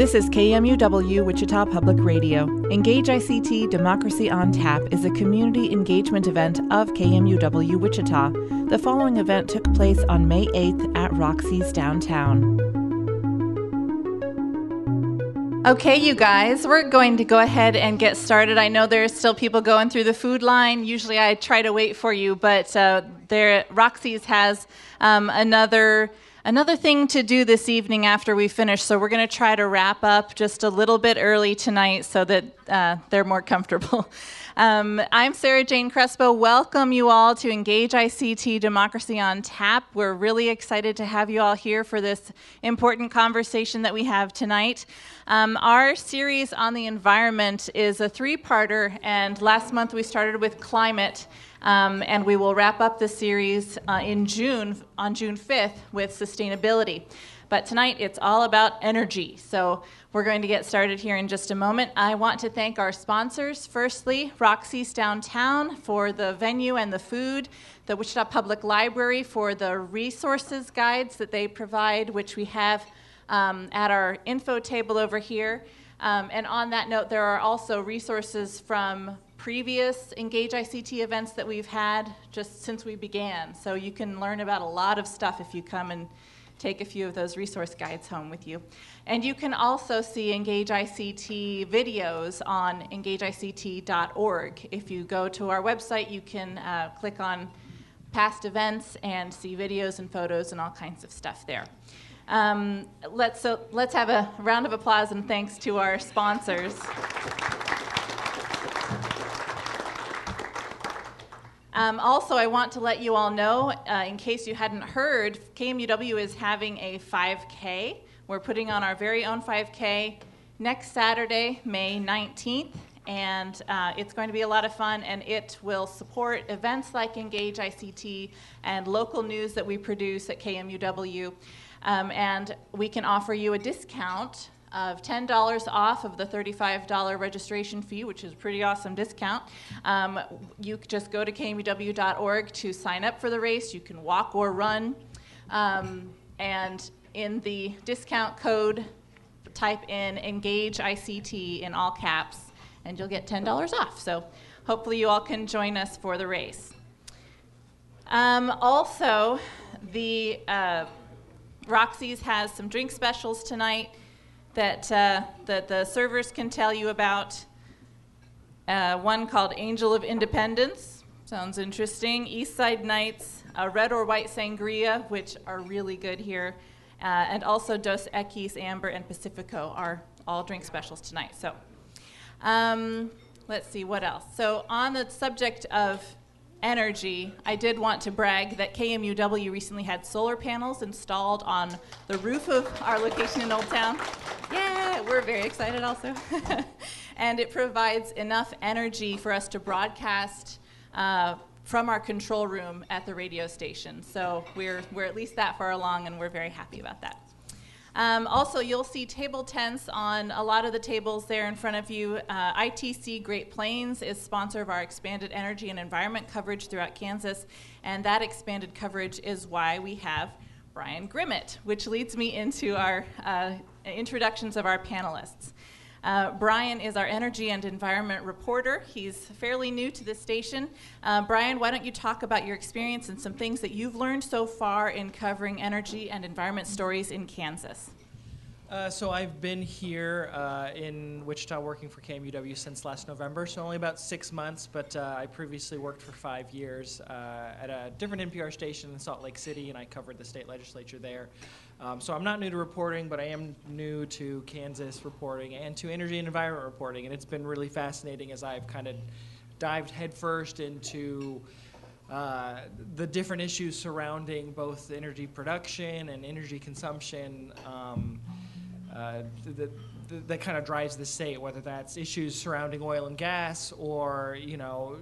This is KMUW Wichita Public Radio. Engage ICT Democracy on Tap is a community engagement event of KMUW Wichita. The following event took place on May 8th at Roxy's downtown. Okay, you guys, we're going to go ahead and get started. I know there's still people going through the food line. Usually I try to wait for you, but uh, there, Roxy's has um, another another thing to do this evening after we finish. So we're going to try to wrap up just a little bit early tonight so that uh, they're more comfortable. Um, I'm Sarah Jane Crespo. Welcome you all to Engage ICT Democracy on Tap. We're really excited to have you all here for this important conversation that we have tonight. Um, our series on the environment is a three parter, and last month we started with climate. Um, and we will wrap up the series uh, in June, on June 5th, with sustainability. But tonight it's all about energy. So we're going to get started here in just a moment. I want to thank our sponsors. Firstly, Roxy's Downtown for the venue and the food, the Wichita Public Library for the resources guides that they provide, which we have um, at our info table over here. Um, and on that note, there are also resources from previous Engage ICT events that we've had just since we began. So you can learn about a lot of stuff if you come and take a few of those resource guides home with you. And you can also see Engage ICT videos on engageict.org. If you go to our website, you can uh, click on past events and see videos and photos and all kinds of stuff there. Um, let's, so let's have a round of applause and thanks to our sponsors. Um, also, I want to let you all know, uh, in case you hadn't heard, KMUW is having a 5K. We're putting on our very own 5K next Saturday, May 19th, and uh, it's going to be a lot of fun, and it will support events like Engage ICT and local news that we produce at KMUW. Um, and we can offer you a discount of $10 off of the $35 registration fee, which is a pretty awesome discount. Um, you just go to kmuw.org to sign up for the race. You can walk or run. Um, and in the discount code, type in Engage ICT in all caps, and you'll get $10 off. So hopefully, you all can join us for the race. Um, also, the uh, Roxy's has some drink specials tonight that, uh, that the servers can tell you about. Uh, one called Angel of Independence, sounds interesting. East Side Nights, a red or white sangria, which are really good here. Uh, and also Dos Equis, Amber, and Pacifico are all drink specials tonight. So um, let's see, what else? So, on the subject of energy, I did want to brag that KMUW recently had solar panels installed on the roof of our location in Old Town. Yeah, we're very excited also. and it provides enough energy for us to broadcast uh, from our control room at the radio station. So we're, we're at least that far along, and we're very happy about that. Um, also, you'll see table tents on a lot of the tables there in front of you. Uh, ITC Great Plains is sponsor of our expanded energy and environment coverage throughout Kansas, and that expanded coverage is why we have Brian Grimmett, which leads me into our uh, introductions of our panelists. Uh, Brian is our energy and environment reporter. He's fairly new to this station. Uh, Brian, why don't you talk about your experience and some things that you've learned so far in covering energy and environment stories in Kansas? Uh, so I've been here uh, in Wichita working for KMUW since last November, so only about six months, but uh, I previously worked for five years uh, at a different NPR station in Salt Lake City, and I covered the state legislature there. Um, so I'm not new to reporting, but I am new to Kansas reporting and to energy and environment reporting, and it's been really fascinating as I've kind of dived headfirst into uh, the different issues surrounding both energy production and energy consumption. Um, uh, that, that kind of drives the state, whether that's issues surrounding oil and gas or, you know,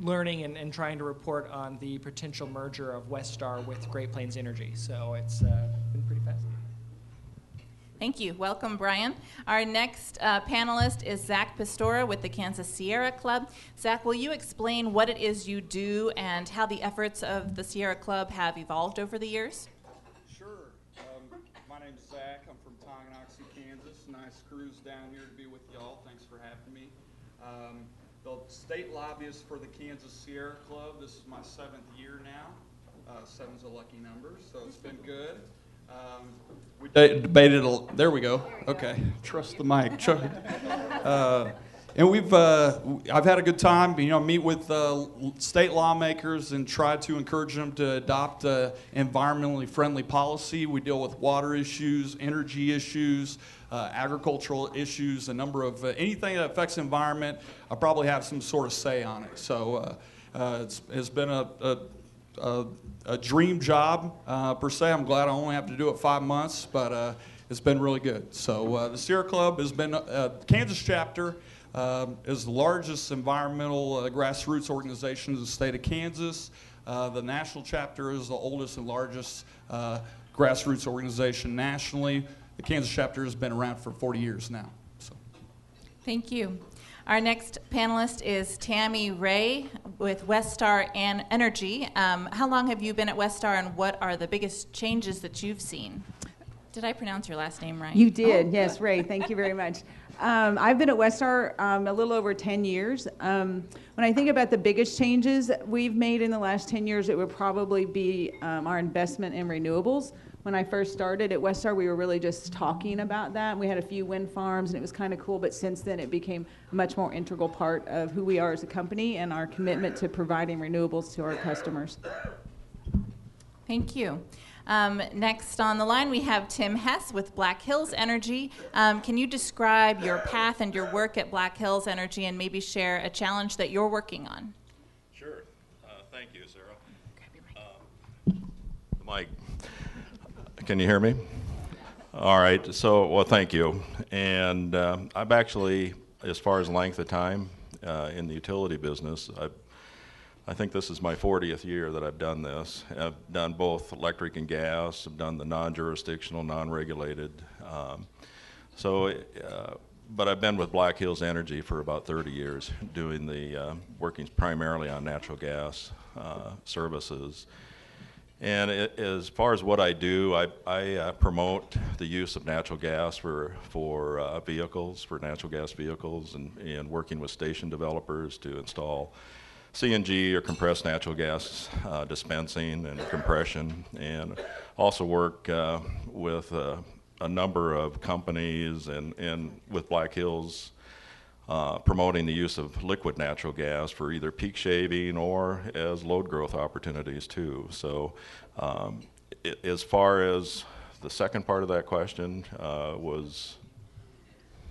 learning and, and trying to report on the potential merger of Westar with Great Plains Energy. So it's uh, been pretty fascinating. Thank you. Welcome, Brian. Our next uh, panelist is Zack Pistora with the Kansas Sierra Club. Zack, will you explain what it is you do and how the efforts of the Sierra Club have evolved over the years? Sure. Um, my name is Zack. I'm from Tonganoxie, Kansas. Nice cruise down here to be with y'all. Thanks for having me. Um, the state lobbyist for the Kansas Sierra Club. This is my seventh year now. Uh, seven's a lucky number, so it's been good. Um, we de- debated. A, there we go. Okay, trust the mic. Chuck. Uh, and we've uh, I've had a good time. You know, meet with uh, state lawmakers and try to encourage them to adopt uh, environmentally friendly policy. We deal with water issues, energy issues, uh, agricultural issues, a number of uh, anything that affects the environment. I probably have some sort of say on it. So uh, it's, it's been a, a, a, a dream job per se. I'm glad I only have to do it five months, but it's been really good. So the Sierra Club has been Kansas chapter is the largest environmental uh, grassroots organization in the state of Kansas. Uh, the national chapter is the oldest and largest uh, grassroots organization nationally. The Kansas chapter has been around for 40 years now. So. Thank you. Our next panelist is Tammie Rhea with Westar and Energy. Um, how long have you been at Westar, and what are the biggest changes that you've seen? Did I pronounce your last name right? You did, oh. yes, Rhea. Thank you very much. Um, I've been at Westar um, a little over 10 years. Um, when I think about the biggest changes we've made in the last 10 years, it would probably be um, our investment in renewables. When I first started at Westar, we were really just talking about that. We had a few wind farms, and it was kind of cool, but since then it became a much more integral part of who we are as a company and our commitment to providing renewables to our customers. Thank you. Um, next on the line, we have Tim Hess with Black Hills Energy. Um, can you describe your path and your work at Black Hills Energy and maybe share a challenge that you're working on? Sure. Uh, thank you, Sarah. Grab your mic. mic. Can you hear me? All right. So, well, thank you. And um, I've actually, as far as length of time uh, in the utility business, I've I think this is my 40th year that I've done this. I've done both electric and gas. I've done the non-jurisdictional, non-regulated. Um, so, uh, but I've been with Black Hills Energy for about 30 years, doing the uh, working primarily on natural gas uh, services. And it, as far as what I do, I, I uh, promote the use of natural gas for for uh, vehicles, for natural gas vehicles, and, and working with station developers to install CNG or compressed natural gas uh, dispensing and compression, and also work uh, with uh, a number of companies and, and with Black Hills uh, promoting the use of liquid natural gas for either peak shaving or as load growth opportunities too. So, um, it, as far as the second part of that question uh, was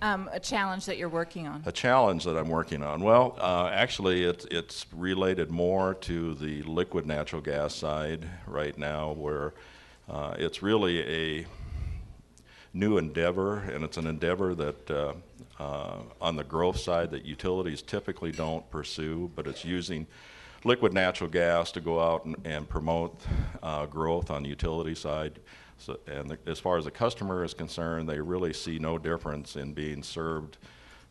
um, a challenge that you're working on? A challenge that I'm working on. Well, uh, actually, it's it's related more to the liquid natural gas side right now, where uh, it's really a new endeavor, and it's an endeavor that uh, on the growth side that utilities typically don't pursue, but it's using liquid natural gas to go out and, and promote uh, growth on the utility side. So, and the, as far as the customer is concerned, they really see no difference in being served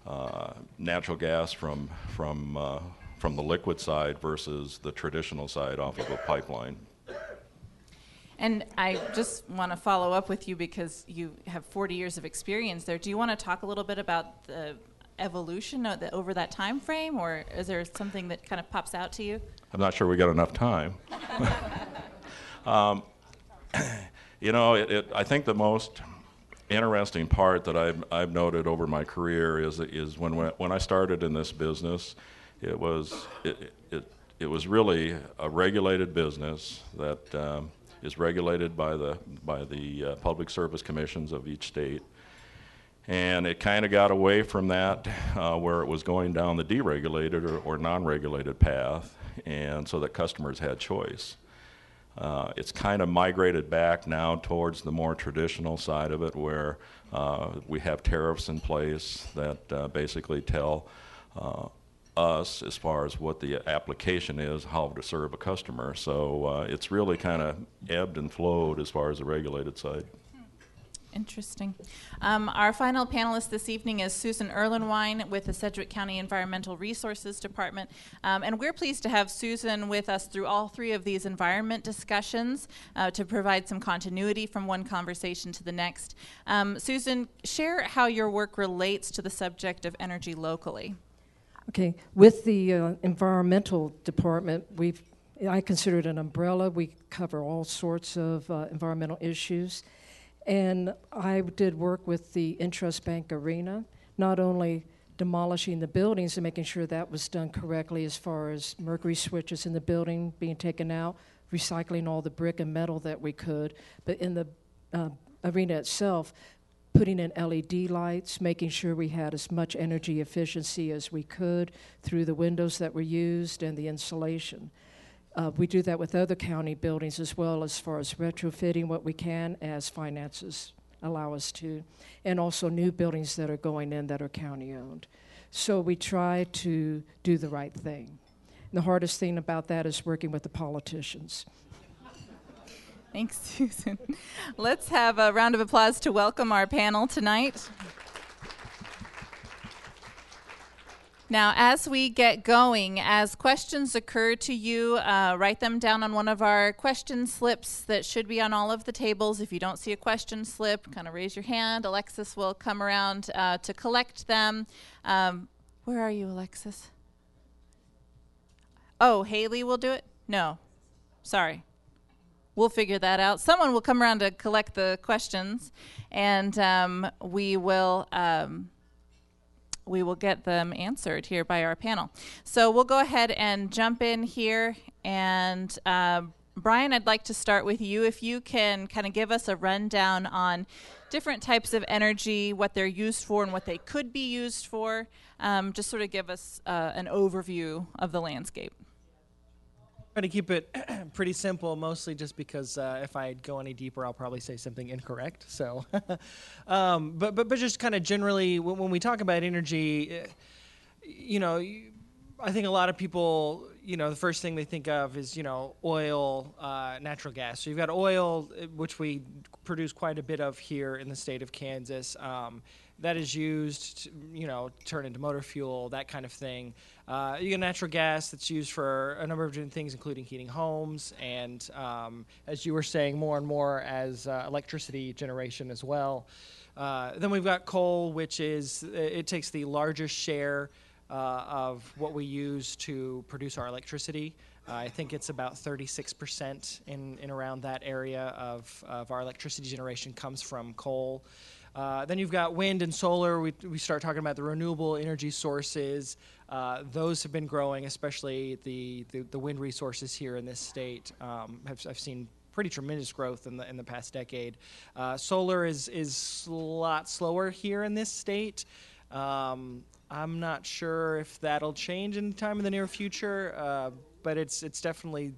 uh, natural gas from from uh, from the liquid side versus the traditional side off of a pipeline. And I just want to follow up with you because you have 40 years of experience there. Do you want to talk a little bit about the evolution the, over that time frame, or is there something that kind of pops out to you? I'm not sure we got enough time. um, you know, it, it, I think the most interesting part that I've, I've noted over my career is is when when I started in this business, it was it, it, it was really a regulated business that um, is regulated by the by the uh, public service commissions of each state, and it kind of got away from that uh, where it was going down the deregulated or, or non-regulated path, and so that customers had choice. Uh, it's kind of migrated back now towards the more traditional side of it, where uh, we have tariffs in place that uh, basically tell uh, us as far as what the application is, how to serve a customer. So uh, it's really kind of ebbed and flowed as far as the regulated side. Interesting. Um, our final panelist this evening is Susan Erlenwein with the Sedgwick County Environmental Resources Department. Um, and we're pleased to have Susan with us through all three of these environment discussions uh, to provide some continuity from one conversation to the next. Um, Susan, share how your work relates to the subject of energy locally. Okay, with the uh, environmental department, we've I consider it an umbrella. We cover all sorts of uh, environmental issues. And I did work with the Intrust Bank Arena, not only demolishing the buildings and making sure that was done correctly as far as mercury switches in the building being taken out, recycling all the brick and metal that we could, but in the uh, arena itself, putting in LED lights, making sure we had as much energy efficiency as we could through the windows that were used and the insulation. Uh, we do that with other county buildings as well, as far as retrofitting what we can as finances allow us to, and also new buildings that are going in that are county owned. So we try to do the right thing. And the hardest thing about that is working with the politicians. Thanks, Susan. Let's have a round of applause to welcome our panel tonight. Now, as we get going, as questions occur to you, uh, write them down on one of our question slips that should be on all of the tables. If you don't see a question slip, kind of raise your hand. Alexis will come around uh, to collect them. Um, where are you, Alexis? Oh, Haley will do it? No. Sorry. We'll figure that out. Someone will come around to collect the questions, and um, we will. Um, we will get them answered here by our panel. So we'll go ahead and jump in here. And uh, Brian, I'd like to start with you. If you can kind of give us a rundown on different types of energy, what they're used for, and what they could be used for, um, just sort of give us uh, an overview of the landscape. Try to keep it pretty simple, mostly just because uh, if I go any deeper, I'll probably say something incorrect. So, um, but but but just kind of generally, when, when, we talk about energy, eh, you know, I think a lot of people, you know, the first thing they think of is you know oil, uh, natural gas. So you've got oil, eh, which we produce quite a bit of here in the state of Kansas. Um, that is used, to, you know, turn into motor fuel, that kind of thing. Uh, you get natural gas that's used for a number of different things, including heating homes, and um, as you were saying, more and more as uh, electricity generation as well. Uh, then we've got coal, which is it takes the largest share uh, of what we use to produce our electricity. Uh, I think it's about 36% in, in around that area of, of our electricity generation comes from coal. Uh, then you've got wind and solar. We, we start talking about the renewable energy sources. Uh, those have been growing, especially the, the, the, wind resources here in this state. Um, have, I've seen pretty tremendous growth in the in the past decade. Uh, solar is is a lot slower here in this state. Um, I'm not sure if that'll change in time in the near future, uh, but it's it's definitely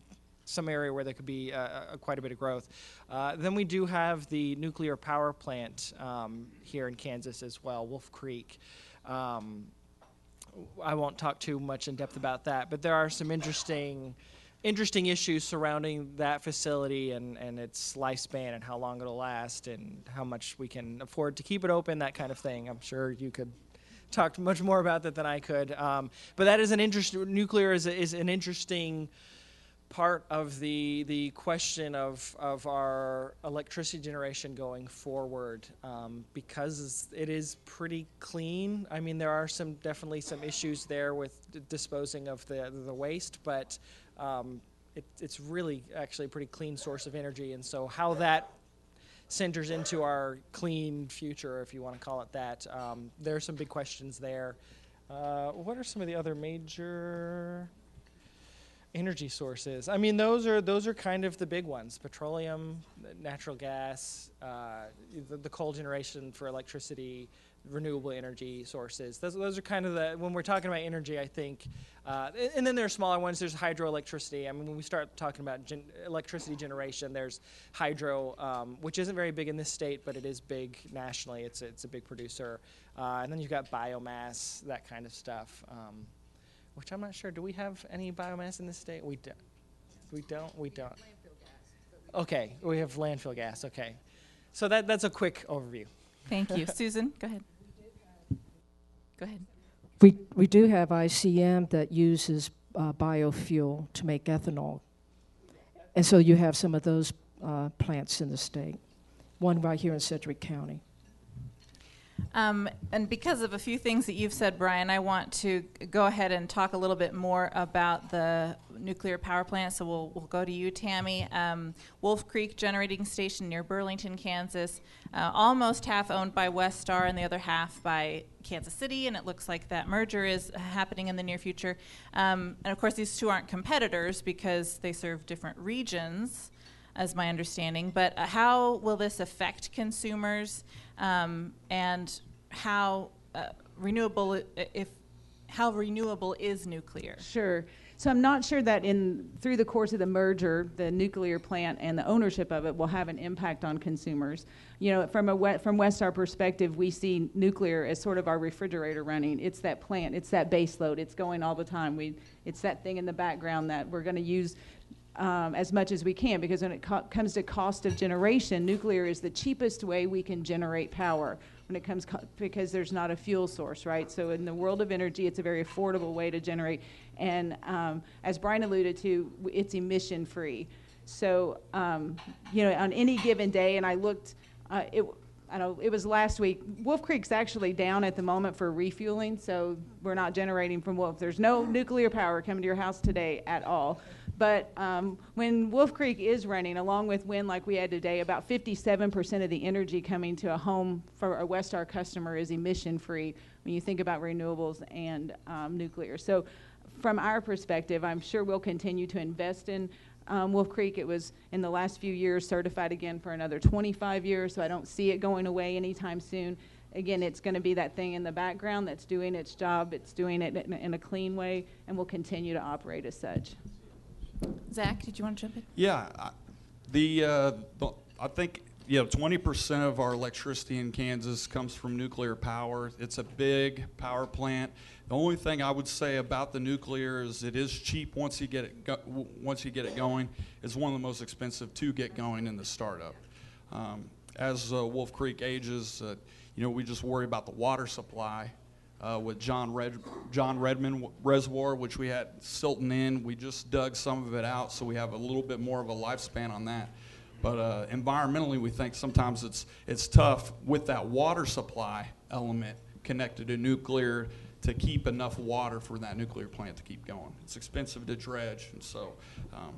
some area where there could be uh, quite a bit of growth. Uh, then we do have the nuclear power plant um, here in Kansas as well, Wolf Creek. Um, I won't talk too much in depth about that, but there are some interesting interesting issues surrounding that facility and, and its lifespan and how long it'll last and how much we can afford to keep it open, that kind of thing. I'm sure you could talk much more about that than I could. Um, but that is an interesting, nuclear is, is an interesting part of the the question of of our electricity generation going forward um, because it is pretty clean. I mean, there are some definitely some issues there with disposing of the the waste, but um, it, it's really actually a pretty clean source of energy. And so, how that centers into our clean future, if you want to call it that, um, there are some big questions there. Uh, what are some of the other major energy sources. I mean, those are those are kind of the big ones: petroleum, natural gas, uh, the, the, coal generation for electricity, renewable energy sources. Those, those are kind of the when we're talking about energy. I think, uh, and then there are smaller ones. There's hydroelectricity. I mean, when we start talking about gen- electricity generation, there's hydro, um, which isn't very big in this state, but it is big nationally. It's it's a big producer. Uh, and then you've got biomass, that kind of stuff. Um, which I'm not sure. Do we have any biomass in this state? We don't. We don't. We don't. Okay, we have landfill gas. Okay. So that, that's a quick overview. Thank you. Susan, go ahead. Go ahead. We, we do have ICM that uses uh, biofuel to make ethanol. And so you have some of those uh, plants in the state, one right here in Sedgwick County. Um, and because of a few things that you've said, Brian, I want to go ahead and talk a little bit more about the nuclear power plant. So we'll, we'll go to you, Tammie. Um, Wolf Creek Generating Station near Burlington, Kansas, uh, almost half owned by Westar and the other half by Kansas City. And it looks like that merger is happening in the near future. Um, and of course, these two aren't competitors because they serve different regions as my understanding. But uh, how will this affect consumers, um, and how uh, renewable if how renewable is nuclear? Sure. So I'm not sure that in through the course of the merger, the nuclear plant and the ownership of it will have an impact on consumers. You know, from a from Westar perspective, we see nuclear as sort of our refrigerator running. It's that plant. It's that base load. It's going all the time. We it's that thing in the background that we're going to use um, as much as we can because when it co- comes to cost of generation, nuclear is the cheapest way we can generate power when it comes co- because there's not a fuel source, right? So in the world of energy, it's a very affordable way to generate, and um, as Brian alluded to, it's emission free. So um, you know, on any given day, and I looked, uh, it. I know it was last week. Wolf Creek's actually down at the moment for refueling, so we're not generating from Wolf. There's no nuclear power coming to your house today at all. But um, when Wolf Creek is running, along with wind like we had today, about 57% of the energy coming to a home for a Westar customer is emission free when you think about renewables and um, nuclear. So, from our perspective, I'm sure we'll continue to invest in um, Wolf Creek. It was in the last few years certified again for another 25 years, so I don't see it going away anytime soon. Again, it's going to be that thing in the background that's doing its job, it's doing it in, in a clean way, and will continue to operate as such. Zack, did you want to jump in? Yeah, I- the, uh, the- I think, you know, twenty percent of our electricity in Kansas comes from nuclear power. It's a big power plant. The only thing I would say about the nuclear is it is cheap once you get it, go- once you get it going. It's one of the most expensive to get going in the startup. Um, As uh, Wolf Creek ages, uh, you know, we just worry about the water supply uh, with John Red, John Redmond Reservoir, which we had silting in. We just dug some of it out, so we have a little bit more of a lifespan on that. But uh, environmentally, we think sometimes it's it's tough with that water supply element connected to nuclear to keep enough water for that nuclear plant to keep going. It's expensive to dredge, and so. Um,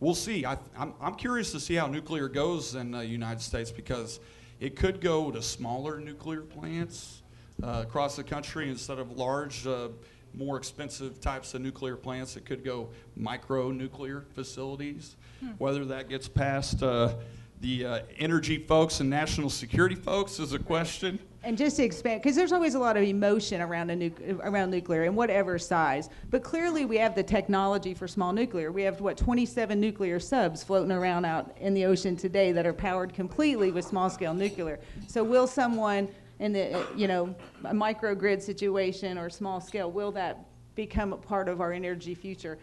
We'll see. I, I'm curious to see how nuclear goes in the United States because it could go to smaller nuclear plants uh, across the country instead of large, uh, more expensive types of nuclear plants. It could go micro nuclear facilities. Whether that gets past uh, the uh, energy folks and national security folks is a question. And just to expand, because there's always a lot of emotion around a nuc- around nuclear in whatever size. But clearly, we have the technology for small nuclear. We have what 27 nuclear subs floating around out in the ocean today that are powered completely with small scale nuclear. So will someone in the you know a microgrid situation or small scale will that become a part of our energy future?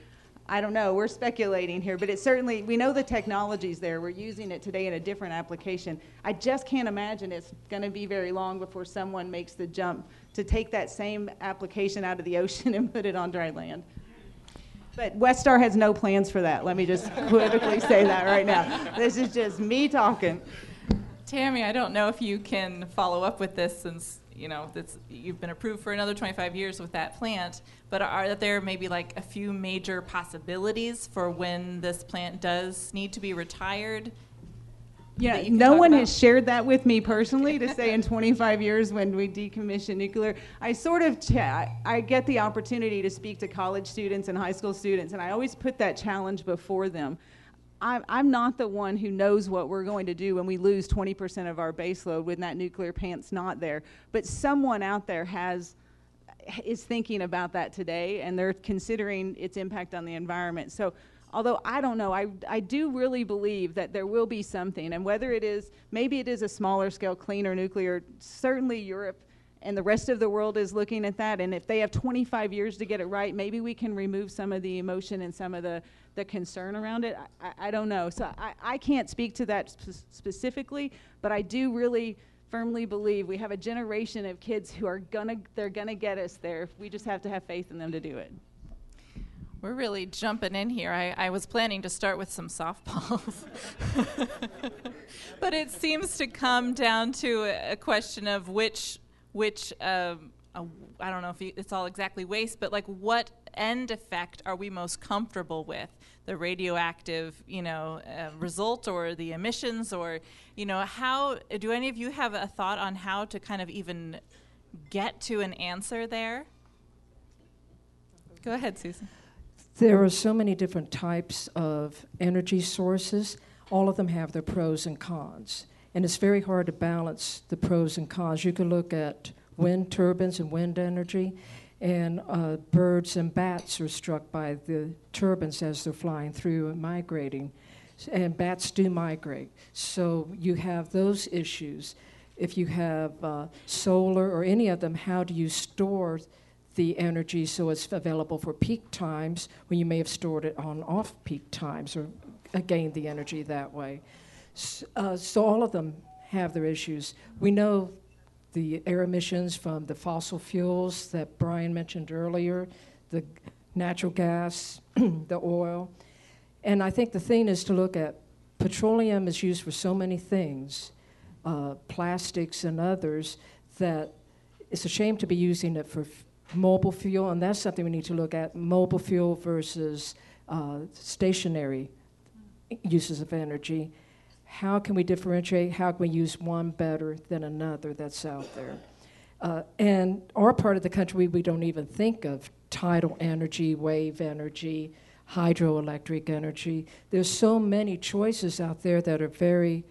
I don't know. We're speculating here, but it certainly, we know the technology's there. We're using it today in a different application. I just can't imagine it's going to be very long before someone makes the jump to take that same application out of the ocean and put it on dry land. But Westar has no plans for that. Let me just politically say that right now. This is just me talking. Tammie, I don't know if you can follow up with this since you know you've been approved for another 25 years with that plant. But are there maybe like a few major possibilities for when this plant does need to be retired? Yeah, that you can no one about? has shared that with me personally to say in 25 years when we decommission nuclear. I sort of, ch- I get the opportunity to speak to college students and high school students, and I always put that challenge before them. I'm, I'm not the one who knows what we're going to do when we lose 20% of our baseload when that nuclear plant's not there. But someone out there has is thinking about that today and they're considering its impact on the environment. So, although I don't know, I, I do really believe that there will be something, and whether it is maybe it is a smaller scale, cleaner nuclear, certainly Europe and the rest of the world is looking at that. And if they have 25 years to get it right, maybe we can remove some of the emotion and some of the, the concern around it. I, I, I don't know. So I, I can't speak to that sp- specifically, but I do really firmly believe we have a generation of kids who are gonna they're gonna get us there. We just have to have faith in them to do it. We're really jumping in here. I, I was planning to start with some softballs. but it seems to come down to a, a question of which, which um, I don't know if it's all exactly waste, but like what end effect are we most comfortable with? The radioactive, you know, uh, result or the emissions or, you know, how, do any of you have a thought on how to kind of even get to an answer there? Go ahead, Susan. There are so many different types of energy sources. All of them have their pros and cons. And it's very hard to balance the pros and cons. You can look at wind turbines and wind energy, and uh, birds and bats are struck by the turbines as they're flying through and migrating. And bats do migrate. So you have those issues. If you have uh, solar or any of them, how do you store? the energy so it's available for peak times when you may have stored it on off peak times or uh, gained the energy that way. So, uh, so all of them have their issues. We know the air emissions from the fossil fuels that Brian mentioned earlier, the natural gas, the oil. And I think the thing is to look at petroleum is used for so many things, uh, plastics and others, that it's a shame to be using it for mobile fuel, and that's something we need to look at mobile fuel versus uh, stationary uses of energy. How can we differentiate? How can we use one better than another that's out there? Uh, and our part of the country, we, don't even think of tidal energy, wave energy, hydroelectric energy. There's so many choices out there that are very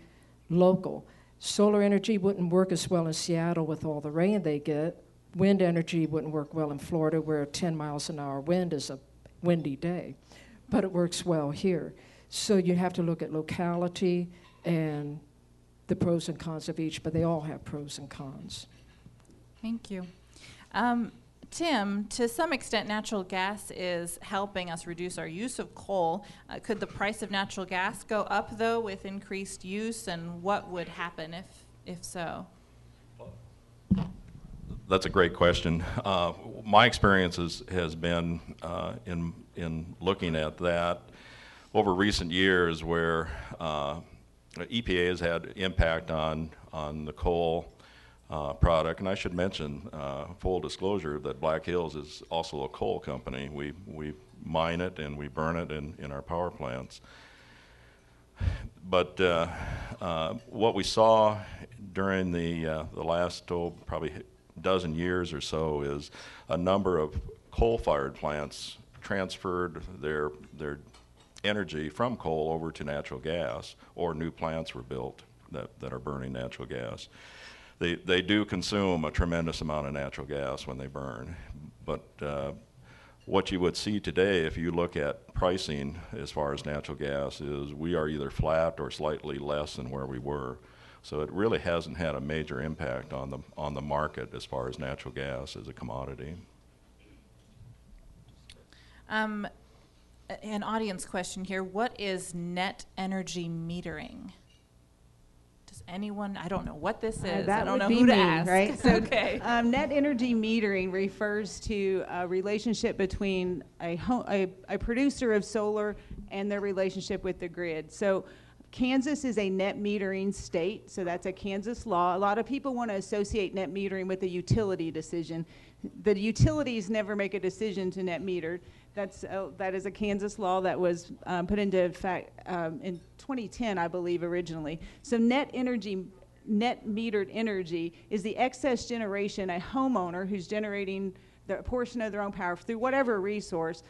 local. Solar energy wouldn't work as well in Seattle with all the rain they get, wind energy wouldn't work well in Florida, where 10 miles an hour wind is a windy day, but it works well here. So you have to look at locality and the pros and cons of each, but they all have pros and cons. Thank you. Um, Tim, to some extent, natural gas is helping us reduce our use of coal. Uh, could the price of natural gas go up, though, with increased use, and what would happen if, if so? That's a great question. Uh, my experience is, has been uh, in, in looking at that over recent years where uh, EPA has had impact on, on the coal uh, product. And I should mention, uh, full disclosure, that Black Hills is also a coal company. We, we mine it and we burn it in, in our power plants. But uh, what we saw during the, the last, oh, probably dozen years or so is a number of coal-fired plants transferred their their energy from coal over to natural gas, or new plants were built that, that are burning natural gas. They, they do consume a tremendous amount of natural gas when they burn, but uh, what you would see today if you look at pricing as far as natural gas is we are either flat or slightly less than where we were. So it really hasn't had a major impact on the, on the market as far as natural gas as a commodity. Um, an audience question here. What is net energy metering? Does anyone, I don't know what this Uh, is. that I don't would know be who to me, ask. right? So, okay. Um, net energy metering refers to a relationship between a, a, a producer of solar and their relationship with the grid. So Kansas is a net metering state, so that's a Kansas law. A lot of people want to associate net metering with a utility decision. The utilities never make a decision to net meter. That's uh, that is a Kansas law that was um, put into effect um, in 2010, I believe, originally. So net energy, net metered energy is the excess generation a homeowner who's generating the portion of their own power through whatever resource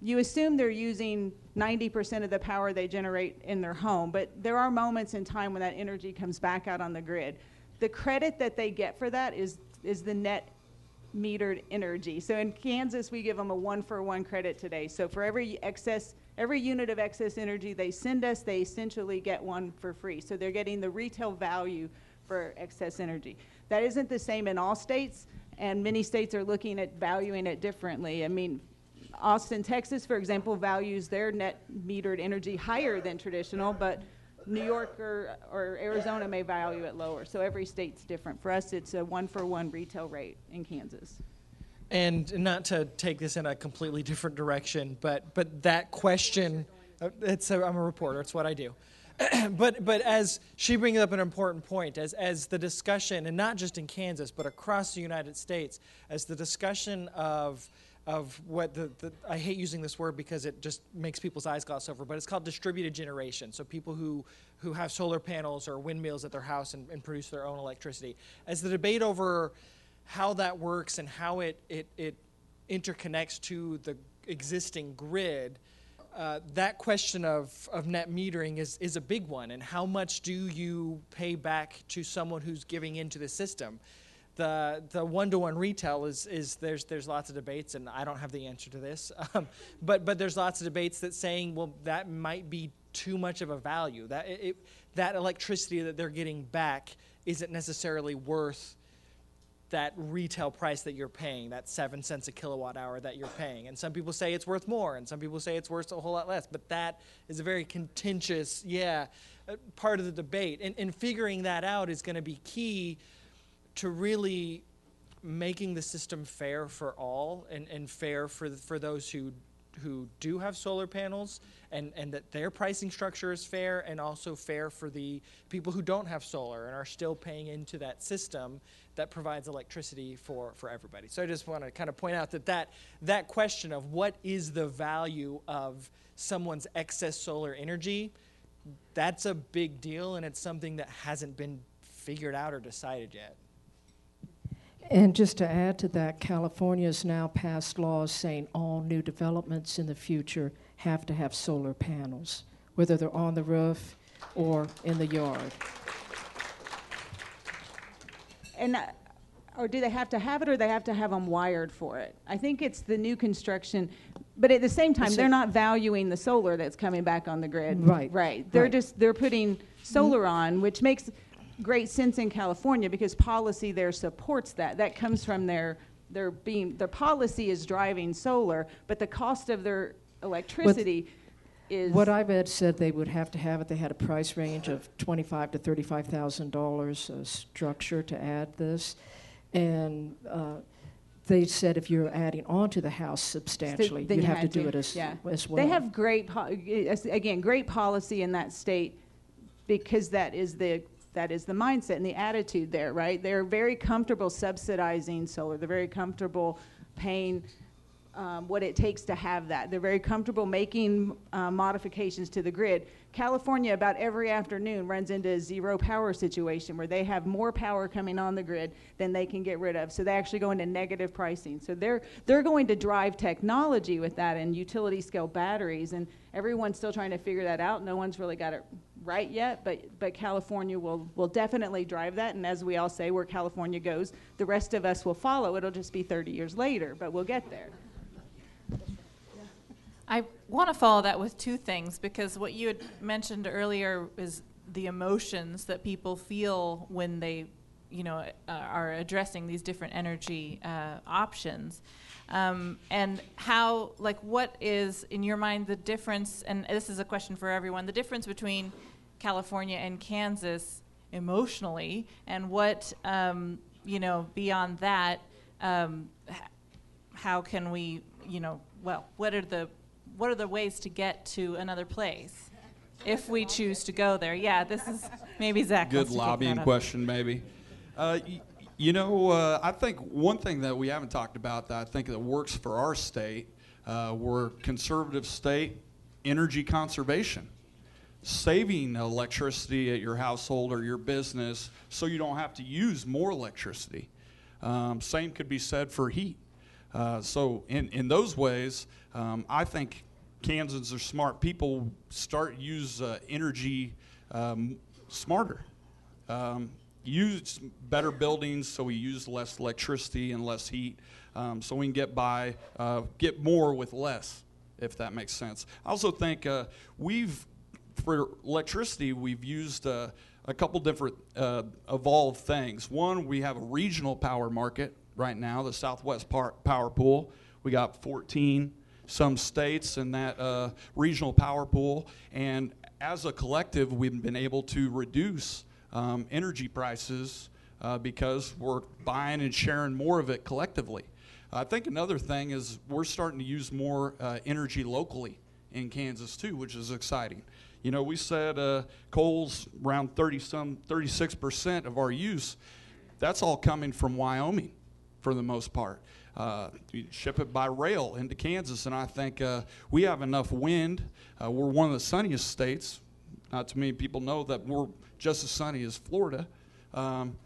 you assume they're using 90% of the power they generate in their home, but there are moments in time when that energy comes back out on the grid. The credit that they get for that is, is the net metered energy. So in Kansas, we give them a one for one credit today. So for every excess, every unit of excess energy they send us, they essentially get one for free. So they're getting the retail value for excess energy. That isn't the same in all states, and many states are looking at valuing it differently. I mean, Austin, Texas, for example, values their net metered energy higher than traditional, but New York or, or Arizona may value it lower. So every state's different. For us, it's a one for one retail rate in Kansas. And not to take this in a completely different direction, but but that question, uh, it's a, I'm a reporter. It's what I do. but but as she brings up an important point, as as the discussion, and not just in Kansas, but across the United States, as the discussion of of what the, the I hate using this word because it just makes people's eyes gloss over, but it's called distributed generation. So people who who have solar panels or windmills at their house and, and produce their own electricity. As the debate over how that works and how it, it, it interconnects to the existing grid, uh, that question of, of net metering is, is a big one. And how much do you pay back to someone who's giving into the system? The, the one-to-one retail is, is there's, there's lots of debates, and I don't have the answer to this. Um, but, but there's lots of debates that saying, well, that might be too much of a value. That, it, that electricity that they're getting back isn't necessarily worth that retail price that you're paying, that seven cents a kilowatt hour that you're paying. And some people say it's worth more, and some people say it's worth a whole lot less. But that is a very contentious, yeah, uh, part of the debate. And, and figuring that out is going to be key to really making the system fair for all and, and fair for, for those who who do have solar panels and, and that their pricing structure is fair and also fair for the people who don't have solar and are still paying into that system that provides electricity for, for everybody. So I just want to kind of point out that, that that question of what is the value of someone's excess solar energy, that's a big deal and it's something that hasn't been figured out or decided yet. And just to add to that, California has now passed laws saying all new developments in the future have to have solar panels, whether they're on the roof or in the yard. And, uh, or do they have to have it, or they have to have them wired for it? I think it's the new construction, but at the same time, they're not valuing the solar that's coming back on the grid. Right, Right. They're right. just, they're putting solar on, which makes great sense in California because policy there supports that. That comes from their, their being, their policy is driving solar, but the cost of their electricity is. What I read said they would have to have it, they had a price range of twenty-five to thirty-five thousand dollars structure to add this. And uh, they said if you're adding on to the house substantially, you'd you have to had do to, it as, yeah. as well. They have great, again, great policy in that state because that is the, that is the mindset and the attitude there, right? They're very comfortable subsidizing solar. They're very comfortable paying um, what it takes to have that. They're very comfortable making uh, modifications to the grid. California, about every afternoon, runs into a zero power situation where they have more power coming on the grid than they can get rid of. So they actually go into negative pricing. So they're they're going to drive technology with that and utility scale batteries. And everyone's still trying to figure that out. No one's really got it right yet, but but California will will definitely drive that. And as we all say, where California goes, the rest of us will follow. It'll just be 30 years later, but we'll get there. I want to follow that with two things because what you had mentioned earlier is the emotions that people feel when they, you know, uh, are addressing these different energy uh, options, um, and how, like, what is in your mind the difference? And this is a question for everyone: the difference between California and Kansas emotionally, and what, um, you know, beyond that, um, how can we, you know, well, what are the what are the ways to get to another place if we choose to go there? Yeah, this is maybe Zack. good wants to take lobbying question, maybe. Uh, y- you know, uh, I think one thing that we haven't talked about that I think that works for our state, uh, we're conservative state, energy conservation. Saving electricity at your household or your business so you don't have to use more electricity. Um, same could be said for heat. Uh, so in, in those ways, um, I think Kansans are smart people. Start use uh, energy um, smarter. Um, use better buildings so we use less electricity and less heat, um, so we can get by, uh, get more with less, if that makes sense. I also think uh, we've, for electricity, we've used uh, a couple different uh, evolved things. One, we have a regional power market right now, the Southwest Power Pool. We got 14 some states in that uh, regional power pool, and as a collective, we've been able to reduce um, energy prices uh, because we're buying and sharing more of it collectively. I think another thing is we're starting to use more uh, energy locally in Kansas too, which is exciting. You know, we said uh, coal's around 30 some 36 percent of our use. That's all coming from Wyoming, for the most part. Uh, ship it by rail into Kansas, and I think uh, we have enough wind. Uh, we're one of the sunniest states. Not too many people know that we're just as sunny as Florida. Um,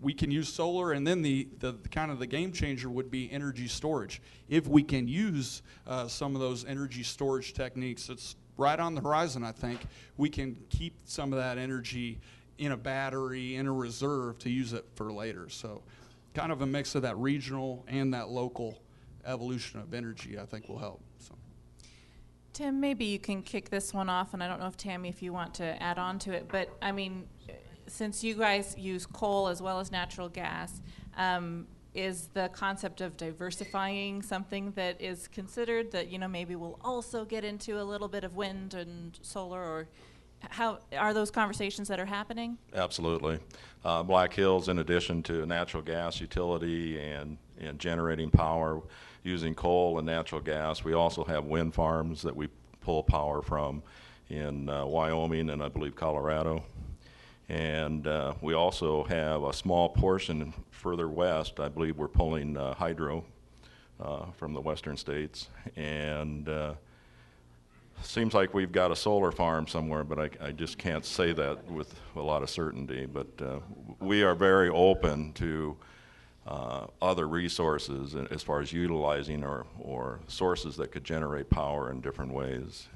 we can use solar, and then the, the, the kind of the game changer would be energy storage. If we can use uh, some of those energy storage techniques, it's right on the horizon. I think we can keep some of that energy in a battery, in a reserve to use it for later. So, kind of a mix of that regional and that local evolution of energy, I think will help. So. Tim, maybe you can kick this one off, and I don't know if Tammie, if you want to add on to it, but I mean, since you guys use coal as well as natural gas, um, is the concept of diversifying something that is considered that you know maybe we'll also get into a little bit of wind and solar, or how are those conversations that are happening? Absolutely. Uh, Black Hills, in addition to natural gas utility and, and generating power using coal and natural gas, we also have wind farms that we pull power from in uh, Wyoming and I believe Colorado. And uh, we also have a small portion further west. I believe we're pulling uh, hydro uh, from the western states. And uh, seems like we've got a solar farm somewhere, but I, I just can't say that with a lot of certainty. But uh, we are very open to uh, other resources as far as utilizing or, or sources that could generate power in different ways.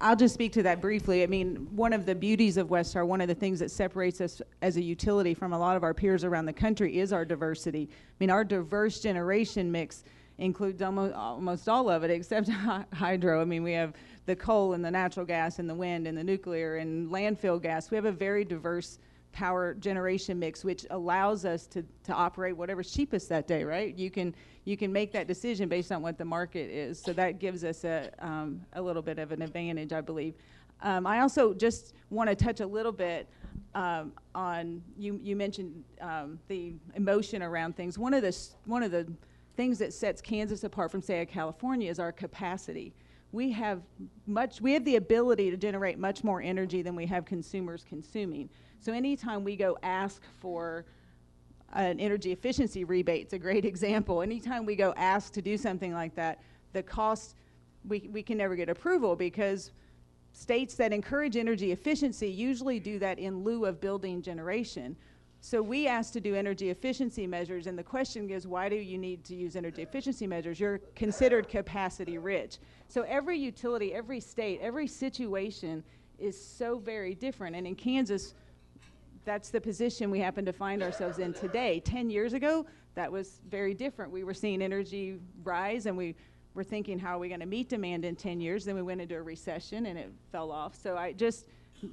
I'll just speak to that briefly. I mean, one of the beauties of Westar, one of the things that separates us as a utility from a lot of our peers around the country is our diversity. I mean, our diverse generation mix includes almost, almost all of it except hydro. I mean, we have the coal and the natural gas and the wind and the nuclear and landfill gas. We have a very diverse power generation mix, which allows us to, to operate whatever's cheapest that day, right? You can, you can make that decision based on what the market is. So that gives us a, um, a little bit of an advantage, I believe. Um, I also just want to touch a little bit um, on you. You mentioned um, the emotion around things. One of the one of the things that sets Kansas apart from say California is our capacity. We have much. We have the ability to generate much more energy than we have consumers consuming. So anytime we go ask for an energy efficiency rebate, it's a great example. Anytime we go ask to do something like that, the cost we, we can never get approval because states that encourage energy efficiency usually do that in lieu of building generation. So we asked to do energy efficiency measures, and the question is, why do you need to use energy efficiency measures? You're considered capacity rich. So every utility, every state, every situation is so very different. And in Kansas, that's the position we happen to find ourselves in today. Ten years ago, that was very different. We were seeing energy rise, and we were thinking, how are we going to meet demand in 10 years? Then we went into a recession, and it fell off. So I just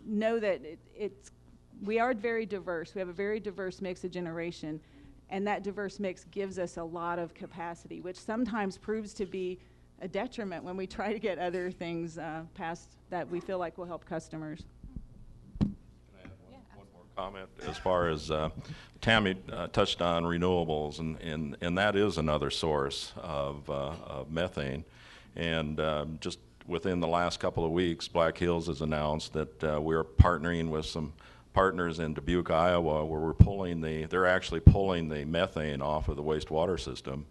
know that it, it's we are very diverse. We have a very diverse mix of generation, and that diverse mix gives us a lot of capacity, which sometimes proves to be a detriment when we try to get other things uh, passed that we feel like will help customers. Can I add one more comment as far as uh, Tammie uh, touched on renewables, and, and, and that is another source of, uh, of methane. And um, just within the last couple of weeks, Black Hills has announced that uh, we're partnering with some partners in Dubuque, Iowa, where we're pulling the, they're actually pulling the methane off of the wastewater system,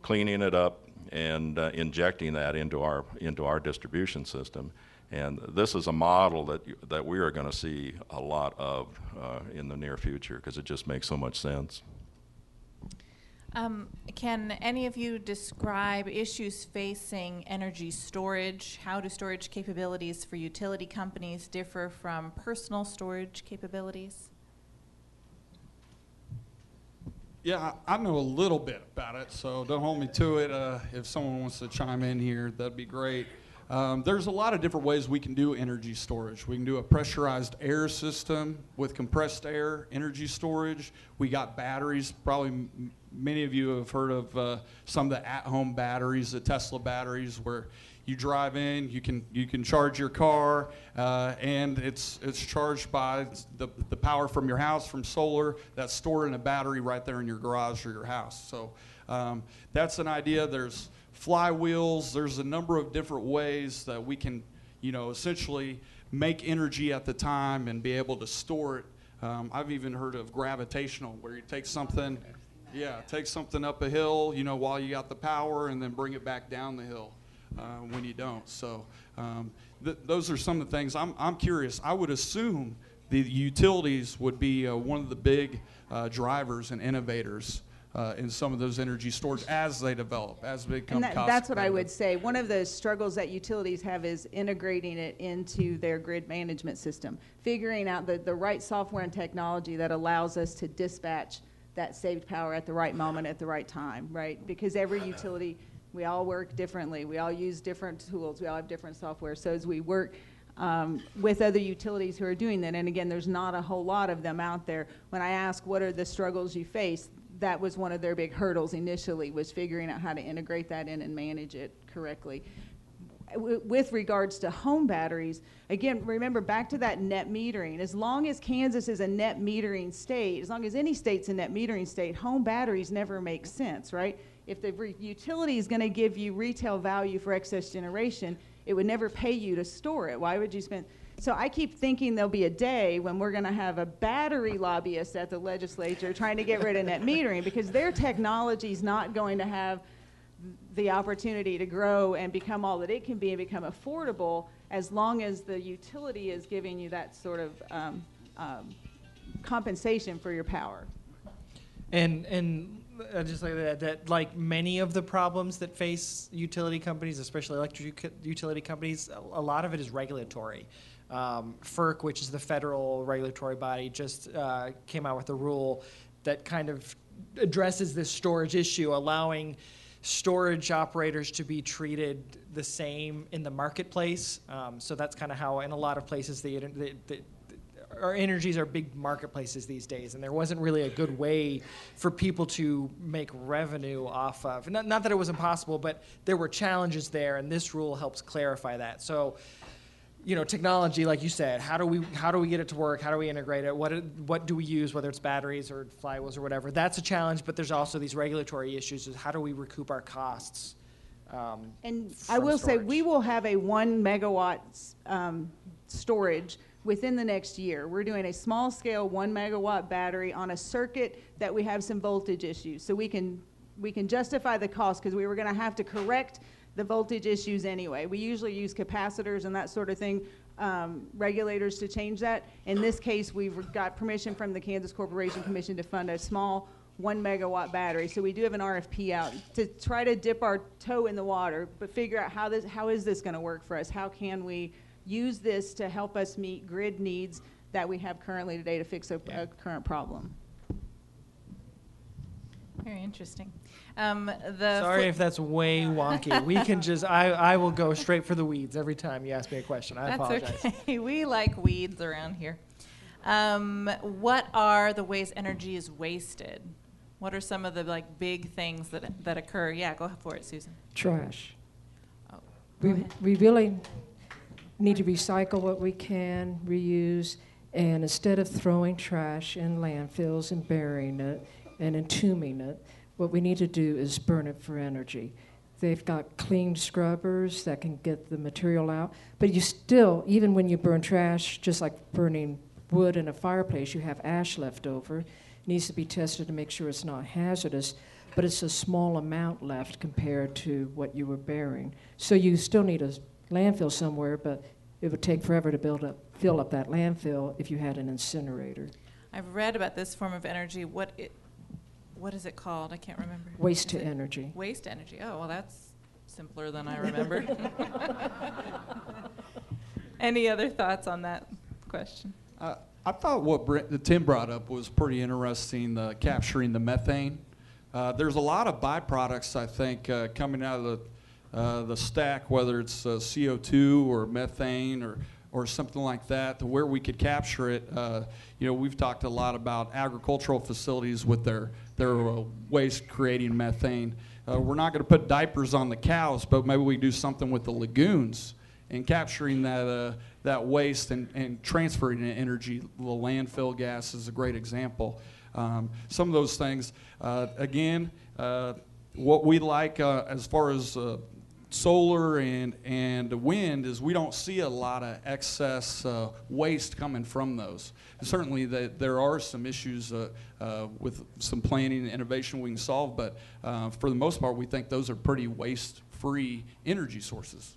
cleaning it up, and uh, injecting that into our, into our distribution system. And this is a model that, that we are going to see a lot of uh, in the near future because it just makes so much sense. Um, can any of you describe issues facing energy storage? How do storage capabilities for utility companies differ from personal storage capabilities? Yeah, I know a little bit about it, so don't hold me to it. Uh, if someone wants to chime in here, that'd be great. Um, there's a lot of different ways we can do energy storage. We can do a pressurized air system with compressed air energy storage. We got batteries. Probably m- many of you have heard of uh, some of the at-home batteries, the Tesla batteries, where you drive in, you can you can charge your car, uh, and it's it's charged by the the power from your house from solar that's stored in a battery right there in your garage or your house. So um, that's an idea. There's flywheels. There's a number of different ways that we can, you know, essentially make energy at the time and be able to store it. Um, I've even heard of gravitational, where you take something, yeah, take something up a hill, you know, while you got the power, and then bring it back down the hill uh, when you don't. So um, th- those are some of the things. I'm, I'm curious. I would assume the utilities would be uh, one of the big uh, drivers and innovators uh, in some of those energy storage as they develop, as they become And that, cost that's what I would say. One of the struggles that utilities have is integrating it into their grid management system, figuring out the, the right software and technology that allows us to dispatch that saved power at the right moment, at the right time, right? Because every utility, we all work differently. We all use different tools. We all have different software. So as we work um, with other utilities who are doing that, and again, there's not a whole lot of them out there. When I ask what are the struggles you face, that was one of their big hurdles initially was figuring out how to integrate that in and manage it correctly. With regards to home batteries, again, remember back to that net metering. As long as Kansas is a net metering state, as long as any state's a net metering state, home batteries never make sense, right? If the utility is going to give you retail value for excess generation, it would never pay you to store it. Why would you spend? So I keep thinking there'll be a day when we're going to have a battery lobbyist at the legislature trying to get rid of net metering because their technology is not going to have the opportunity to grow and become all that it can be and become affordable as long as the utility is giving you that sort of um, um, compensation for your power. And and uh, just like that, that like many of the problems that face utility companies, especially electric utility companies, a lot of it is regulatory. Um, FERC, which is the federal regulatory body, just uh, came out with a rule that kind of addresses this storage issue, allowing storage operators to be treated the same in the marketplace. Um, so that's kind of how, in a lot of places, the, the, the our energies are big marketplaces these days, and there wasn't really a good way for people to make revenue off of. Not, not that it was impossible, but there were challenges there, and this rule helps clarify that. So, you know, technology, like you said, how do we how do we get it to work? How do we integrate it? What what do we use, whether it's batteries or flywheels or whatever? That's a challenge, but there's also these regulatory issues: is how do we recoup our costs? Um, And I will say, we will have a one megawatt um, storage within the next year. We're doing a small scale one megawatt battery on a circuit that we have some voltage issues. So we can, we can justify the cost because we were going to have to correct the voltage issues anyway. We usually use capacitors and that sort of thing, um, regulators to change that. In this case, we've got permission from the Kansas Corporation Commission to fund a small one megawatt battery. So we do have an RFP out to try to dip our toe in the water, but figure out how this, how is this going to work for us? How can we use this to help us meet grid needs that we have currently today to fix a, a current problem? Very interesting. Um, the Sorry flip- if that's way wonky. We can just, I, I will go straight for the weeds every time you ask me a question. I That's apologize. okay. We like weeds around here. Um, what are the ways energy is wasted? What are some of the like big things that that occur? Yeah, go for it, Susan. Trash. Oh, We, we really need to recycle what we can, reuse, and instead of throwing trash in landfills and burying it and entombing it, what we need to do is burn it for energy. They've got clean scrubbers that can get the material out, but you still, even when you burn trash, just like burning wood in a fireplace, you have ash left over. It needs to be tested to make sure it's not hazardous, but it's a small amount left compared to what you were burying. So you still need a landfill somewhere, but it would take forever to build up, fill up that landfill if you had an incinerator. I've read about this form of energy. What it, what is it called? I can't remember. Waste Is to it energy. Waste energy. Oh, well, that's simpler than I remembered. Any other thoughts on that question? Uh, I thought what Brent, Tim brought up was pretty interesting, the capturing the methane. Uh, there's a lot of byproducts, I think, uh, coming out of the, uh, the stack, whether it's uh, CO2 or methane or or something like that, to where we could capture it. Uh, you know, we've talked a lot about agricultural facilities with their their waste creating methane. Uh, we're not going to put diapers on the cows, but maybe we do something with the lagoons and capturing that uh, that waste and, and transferring it energy. The landfill gas is a great example. Um, some of those things, uh, again, what we like as far as solar and and wind is we don't see a lot of excess uh, waste coming from those. certainly, that there are some issues uh, uh, with some planning and innovation we can solve, but uh, for the most part, we think those are pretty waste-free energy sources.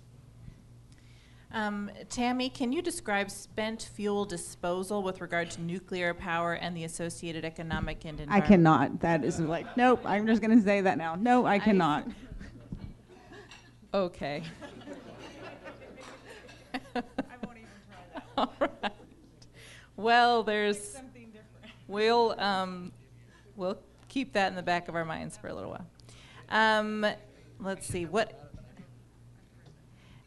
Um, Tammie, can you describe spent fuel disposal with regard to nuclear power and the associated economic and I cannot. That is like, nope, I'm just going to say that now. No, I cannot. Okay. All right. Well, there's. We'll um, we'll keep that in the back of our minds for a little while. Um, let's see what.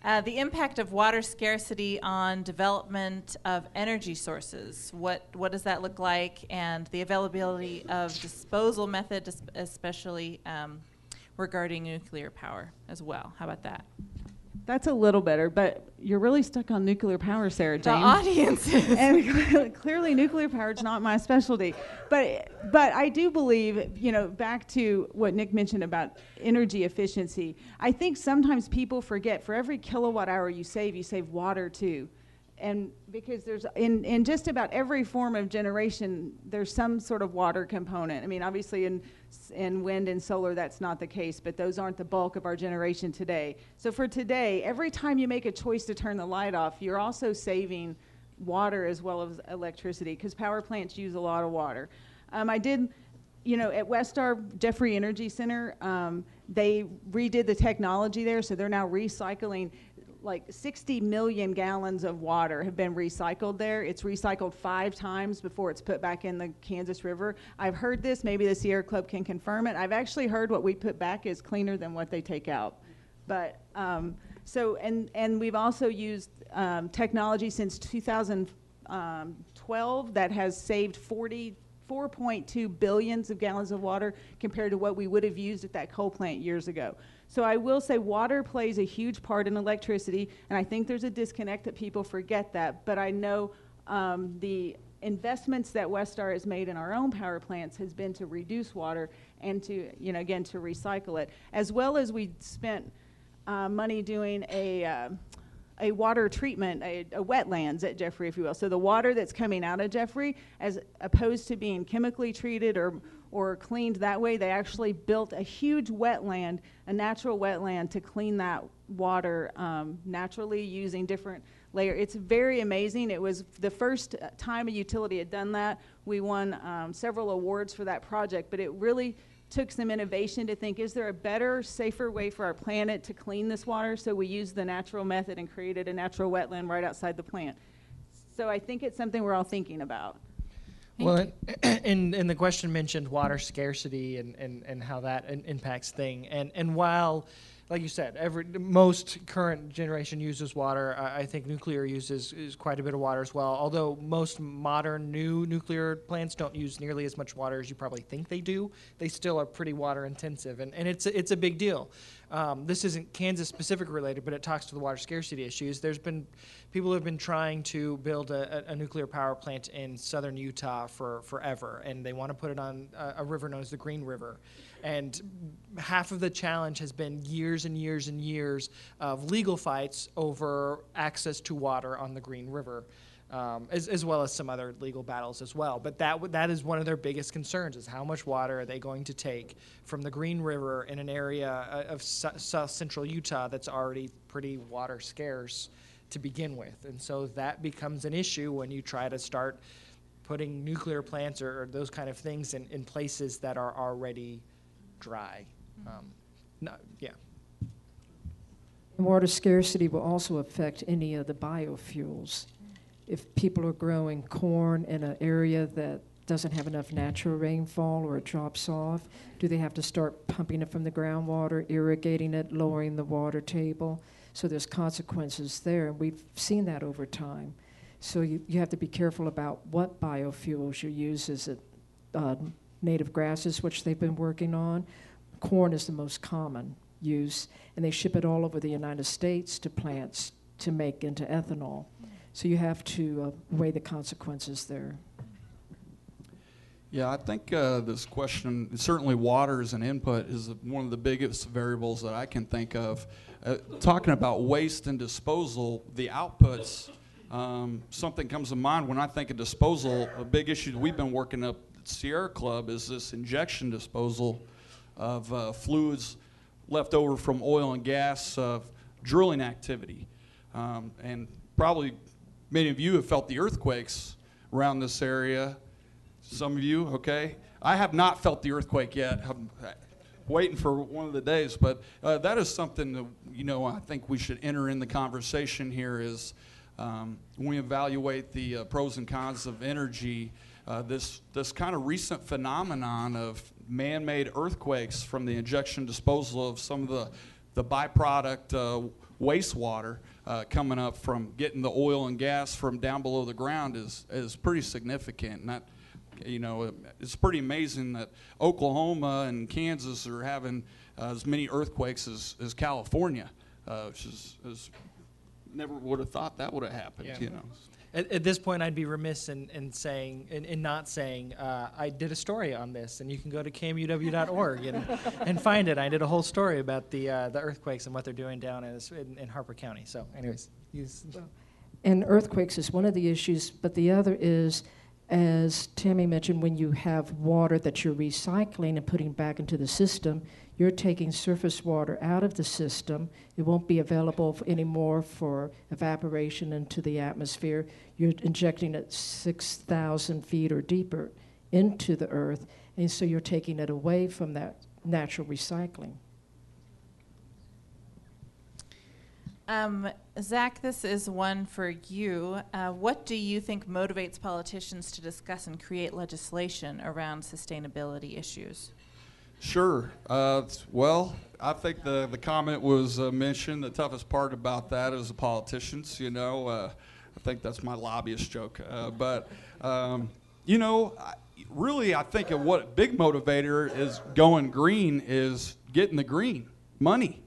Uh, the impact of water scarcity on development of energy sources. What what does that look like, and the availability of disposal method, especially um, regarding nuclear power as well. How about that? That's a little better, but you're really stuck on nuclear power, Sarah Jane. The audience and clearly, nuclear power is not my specialty. But but I do believe, you know, back to what Nick mentioned about energy efficiency. I think sometimes people forget for every kilowatt hour you save, you save water too. And because there's in, in just about every form of generation, there's some sort of water component. I mean, obviously in in wind and solar, that's not the case, but those aren't the bulk of our generation today. So for today, every time you make a choice to turn the light off, you're also saving water as well as electricity because power plants use a lot of water. Um, I did, you know, at Westar Jeffrey Energy Center, um, they redid the technology there, so they're now recycling like 60 million gallons of water have been recycled there. It's recycled five times before it's put back in the Kansas River. I've heard this, maybe the Sierra Club can confirm it. I've actually heard what we put back is cleaner than what they take out. But um, so, and, and we've also used um, technology since 2012 that has saved 40, 4.2 billions of gallons of water compared to what we would have used at that coal plant years ago. So I will say water plays a huge part in electricity, and I think there's a disconnect that people forget that. But I know um, the investments that Westar has made in our own power plants has been to reduce water and to, you know, again, to recycle it, as well as we spent uh, money doing a uh, a water treatment, a, a, wetlands at Jeffrey, if you will. So the water that's coming out of Jeffrey, as opposed to being chemically treated or or cleaned that way, they actually built a huge wetland, a natural wetland, to clean that water um, naturally using different layer. It's very amazing. It was the first time a utility had done that. We won um, several awards for that project, but it really took some innovation to think is there a better, safer way for our planet to clean this water? So we used the natural method and created a natural wetland right outside the plant. So I think it's something we're all thinking about. Well, and, and the question mentioned water scarcity and, and, and how that in, impacts thing. And, and while, like you said, every most current generation uses water, I, I think nuclear uses is quite a bit of water as well. Although most modern new nuclear plants don't use nearly as much water as you probably think they do, they still are pretty water intensive, and, and it's it's a big deal. Um, this isn't Kansas specific related, but it talks to the water scarcity issues. There's been people who have been trying to build a, a, nuclear power plant in southern Utah for forever, and they want to put it on a, a river known as the Green River. And half of the challenge has been years and years and years of legal fights over access to water on the Green River. Um, as, as well as some other legal battles as well. But that w- that is one of their biggest concerns: is how much water are they going to take from the Green River in an area uh, of su- south central Utah that's already pretty water scarce to begin with, and so that becomes an issue when you try to start putting nuclear plants or, or those kind of things in, in places that are already dry. Um, no, yeah. Water scarcity will also affect any of the biofuels. If people are growing corn in an area that doesn't have enough natural rainfall or it drops off? Do they have to start pumping it from the groundwater, irrigating it, lowering the water table? So there's consequences there, and we've seen that over time. So you, you have to be careful about what biofuels you use. Is it uh, native grasses, which they've been working on? Corn is the most common use, and they ship it all over the United States to plants to make into ethanol. So you have to uh, weigh the consequences there. Yeah, I think uh, this question, certainly water as an input, is one of the biggest variables that I can think of. Uh, talking about waste and disposal, the outputs, um, something comes to mind when I think of disposal. A big issue that we've been working up at Sierra Club is this injection disposal of uh, fluids left over from oil and gas uh, drilling activity. Um, and probably many of you have felt the earthquakes around this area some of you, okay? I have not felt the earthquake yet. I'm waiting for one of the days, but uh, that is something that you know I think we should enter in the conversation here. Is um, when we evaluate the uh, pros and cons of energy, uh, this this kind of recent phenomenon of man-made earthquakes from the injection disposal of some of the the byproduct wastewater uh, coming up from getting the oil and gas from down below the ground is is pretty significant. And that you know, it's pretty amazing that Oklahoma and Kansas are having uh, as many earthquakes as, as California, uh, which is, is never would have thought that would have happened. Yeah. You know. At, at this point, I'd be remiss in, in saying, in, in not saying, uh, I did a story on this, and you can go to kmuw.org and, and find it. I did a whole story about the, uh, the earthquakes and what they're doing down in, in, in Harper County. So, anyways, use, And earthquakes is one of the issues, but the other is, as Tammie mentioned, when you have water that you're recycling and putting back into the system, you're taking surface water out of the system. It won't be available anymore for evaporation into the atmosphere. You're injecting it 6,000 feet or deeper into the earth, and so you're taking it away from that natural recycling. Um, Zack, this is one for you. Uh, what do you think motivates politicians to discuss and create legislation around sustainability issues? Sure. Uh, well, I think the, the comment was uh, mentioned. The toughest part about that is the politicians. You know, uh, I think that's my lobbyist joke. Uh, but, um, you know, I, really, I think of what big motivator is going green is getting the green money.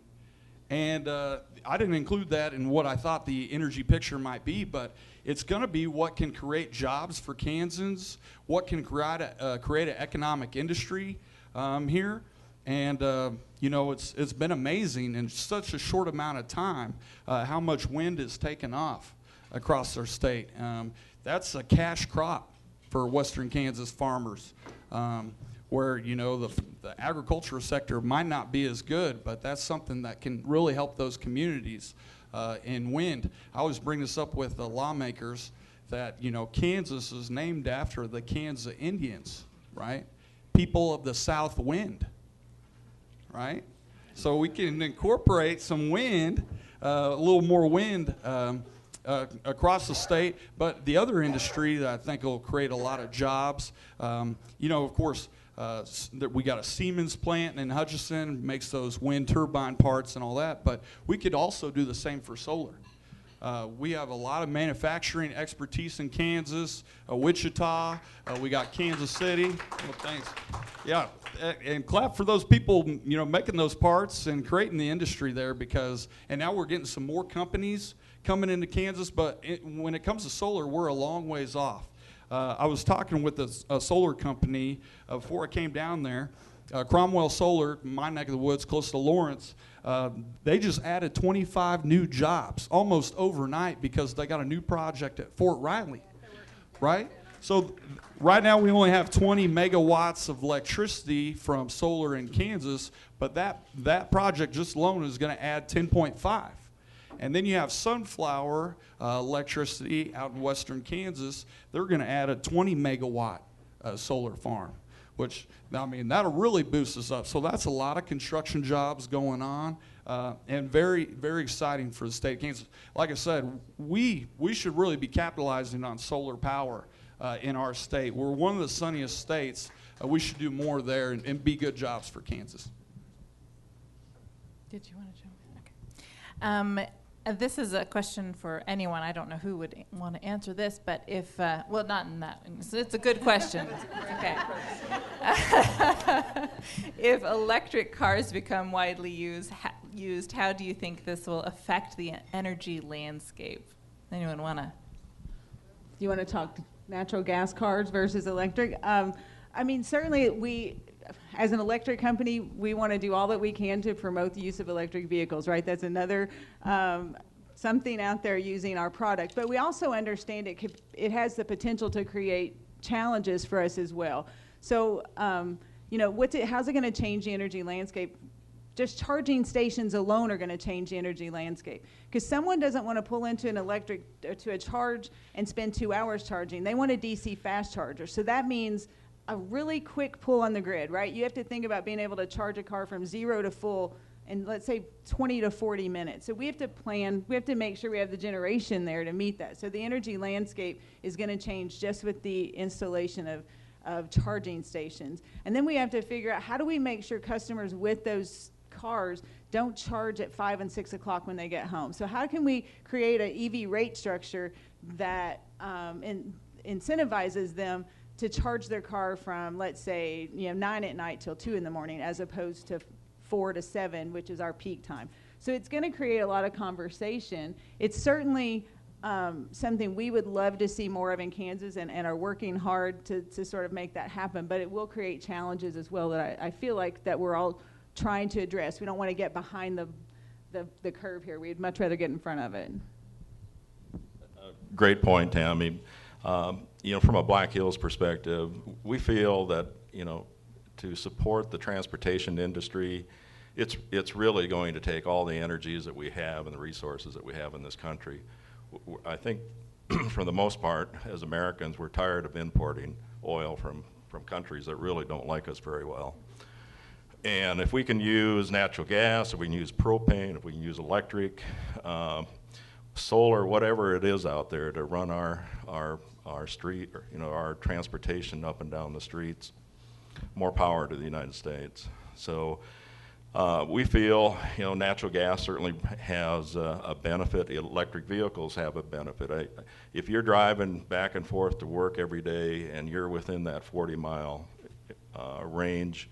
And uh, I didn't include that in what I thought the energy picture might be, but it's going to be what can create jobs for Kansans, what can create a, uh, create an economic industry um, here. And uh, you know, it's it's been amazing in such a short amount of time uh, how much wind is taken off across our state. Um, that's a cash crop for Western Kansas farmers. Um, where you know the, the agricultural sector might not be as good, but that's something that can really help those communities uh, in wind. I always bring this up with the lawmakers that you know Kansas is named after the Kansas Indians, right? People of the South Wind, right? So we can incorporate some wind, uh, a little more wind. Um, uh, across the state, but the other industry that I think will create a lot of jobs, um, you know, of course, uh, we got a Siemens plant in Hutchinson, makes those wind turbine parts and all that, but we could also do the same for solar. Uh, we have a lot of manufacturing expertise in Kansas, uh, Wichita. Uh, we got Kansas City. Well, thanks. Yeah, and clap for those people, you know, making those parts and creating the industry there because. And now we're getting some more companies coming into Kansas, but it, when it comes to solar, we're a long ways off. Uh, I was talking with a solar company uh, before I came down there. Cromwell Solar, my neck of the woods, close to Lawrence, uh, they just added 25 new jobs almost overnight because they got a new project at Fort Riley, right? So right now we only have 20 megawatts of electricity from solar in Kansas, but that that project just alone is going to add 10.5. And then you have Sunflower uh, Electricity out in western Kansas. They're going to add a 20 megawatt uh, solar farm, which, I mean, that'll really boost us up. So that's a lot of construction jobs going on. Uh, and very, very exciting for the state of Kansas. Like I said, we we should really be capitalizing on solar power uh, in our state. We're one of the sunniest states. Uh, we should do more there and, and be good jobs for Kansas. Did you want to jump in? Okay. Um, uh, this is a question for anyone. I don't know who would want to answer this, but if, uh, well, not in that, it's, it's a good question. okay. if electric cars become widely used, ha- used, how do you think this will affect the energy landscape? Anyone want to? Do you want to talk natural gas cars versus electric? Um, I mean, certainly we, as an electric company, we want to do all that we can to promote the use of electric vehicles, right? That's another um, something out there using our product. But we also understand it could, it has the potential to create challenges for us as well. So, um, you know, what's it, how's it going to change the energy landscape? Just charging stations alone are going to change the energy landscape because someone doesn't want to pull into an electric to a charge and spend two hours charging. They want a DC fast charger. So that means a really quick pull on the grid, right? You have to think about being able to charge a car from zero to full in let's say 20 to 40 minutes. So we have to plan, we have to make sure we have the generation there to meet that. So the energy landscape is going to change just with the installation of, of charging stations. And then we have to figure out how do we make sure customers with those cars don't charge at 5 and 6 o'clock when they get home. So how can we create an EV rate structure that um, in, incentivizes them to charge their car from, let's say, you know, 9 at night till 2 in the morning as opposed to four to seven, which is our peak time. So it's going to create a lot of conversation. It's certainly um, something we would love to see more of in Kansas and, and are working hard to, to sort of make that happen, but it will create challenges as well that I, I feel like that we're all trying to address. We don't want to get behind the, the, the curve here. We'd much rather get in front of it. Great point, Tammie. Um, you know, from a Black Hills perspective, we feel that, you know, to support the transportation industry, it's, it's really going to take all the energies that we have and the resources that we have in this country. I think, for the most part, as Americans, we're tired of importing oil from, from countries that really don't like us very well. And if we can use natural gas, if we can use propane, if we can use electric, uh, solar, whatever it is out there to run our, our, our street, or, you know, our transportation up and down the streets, more power to the United States. So uh, we feel, you know, natural gas certainly has a benefit. Electric vehicles have a benefit. I, if you're driving back and forth to work every day and you're within that 40 mile uh, range,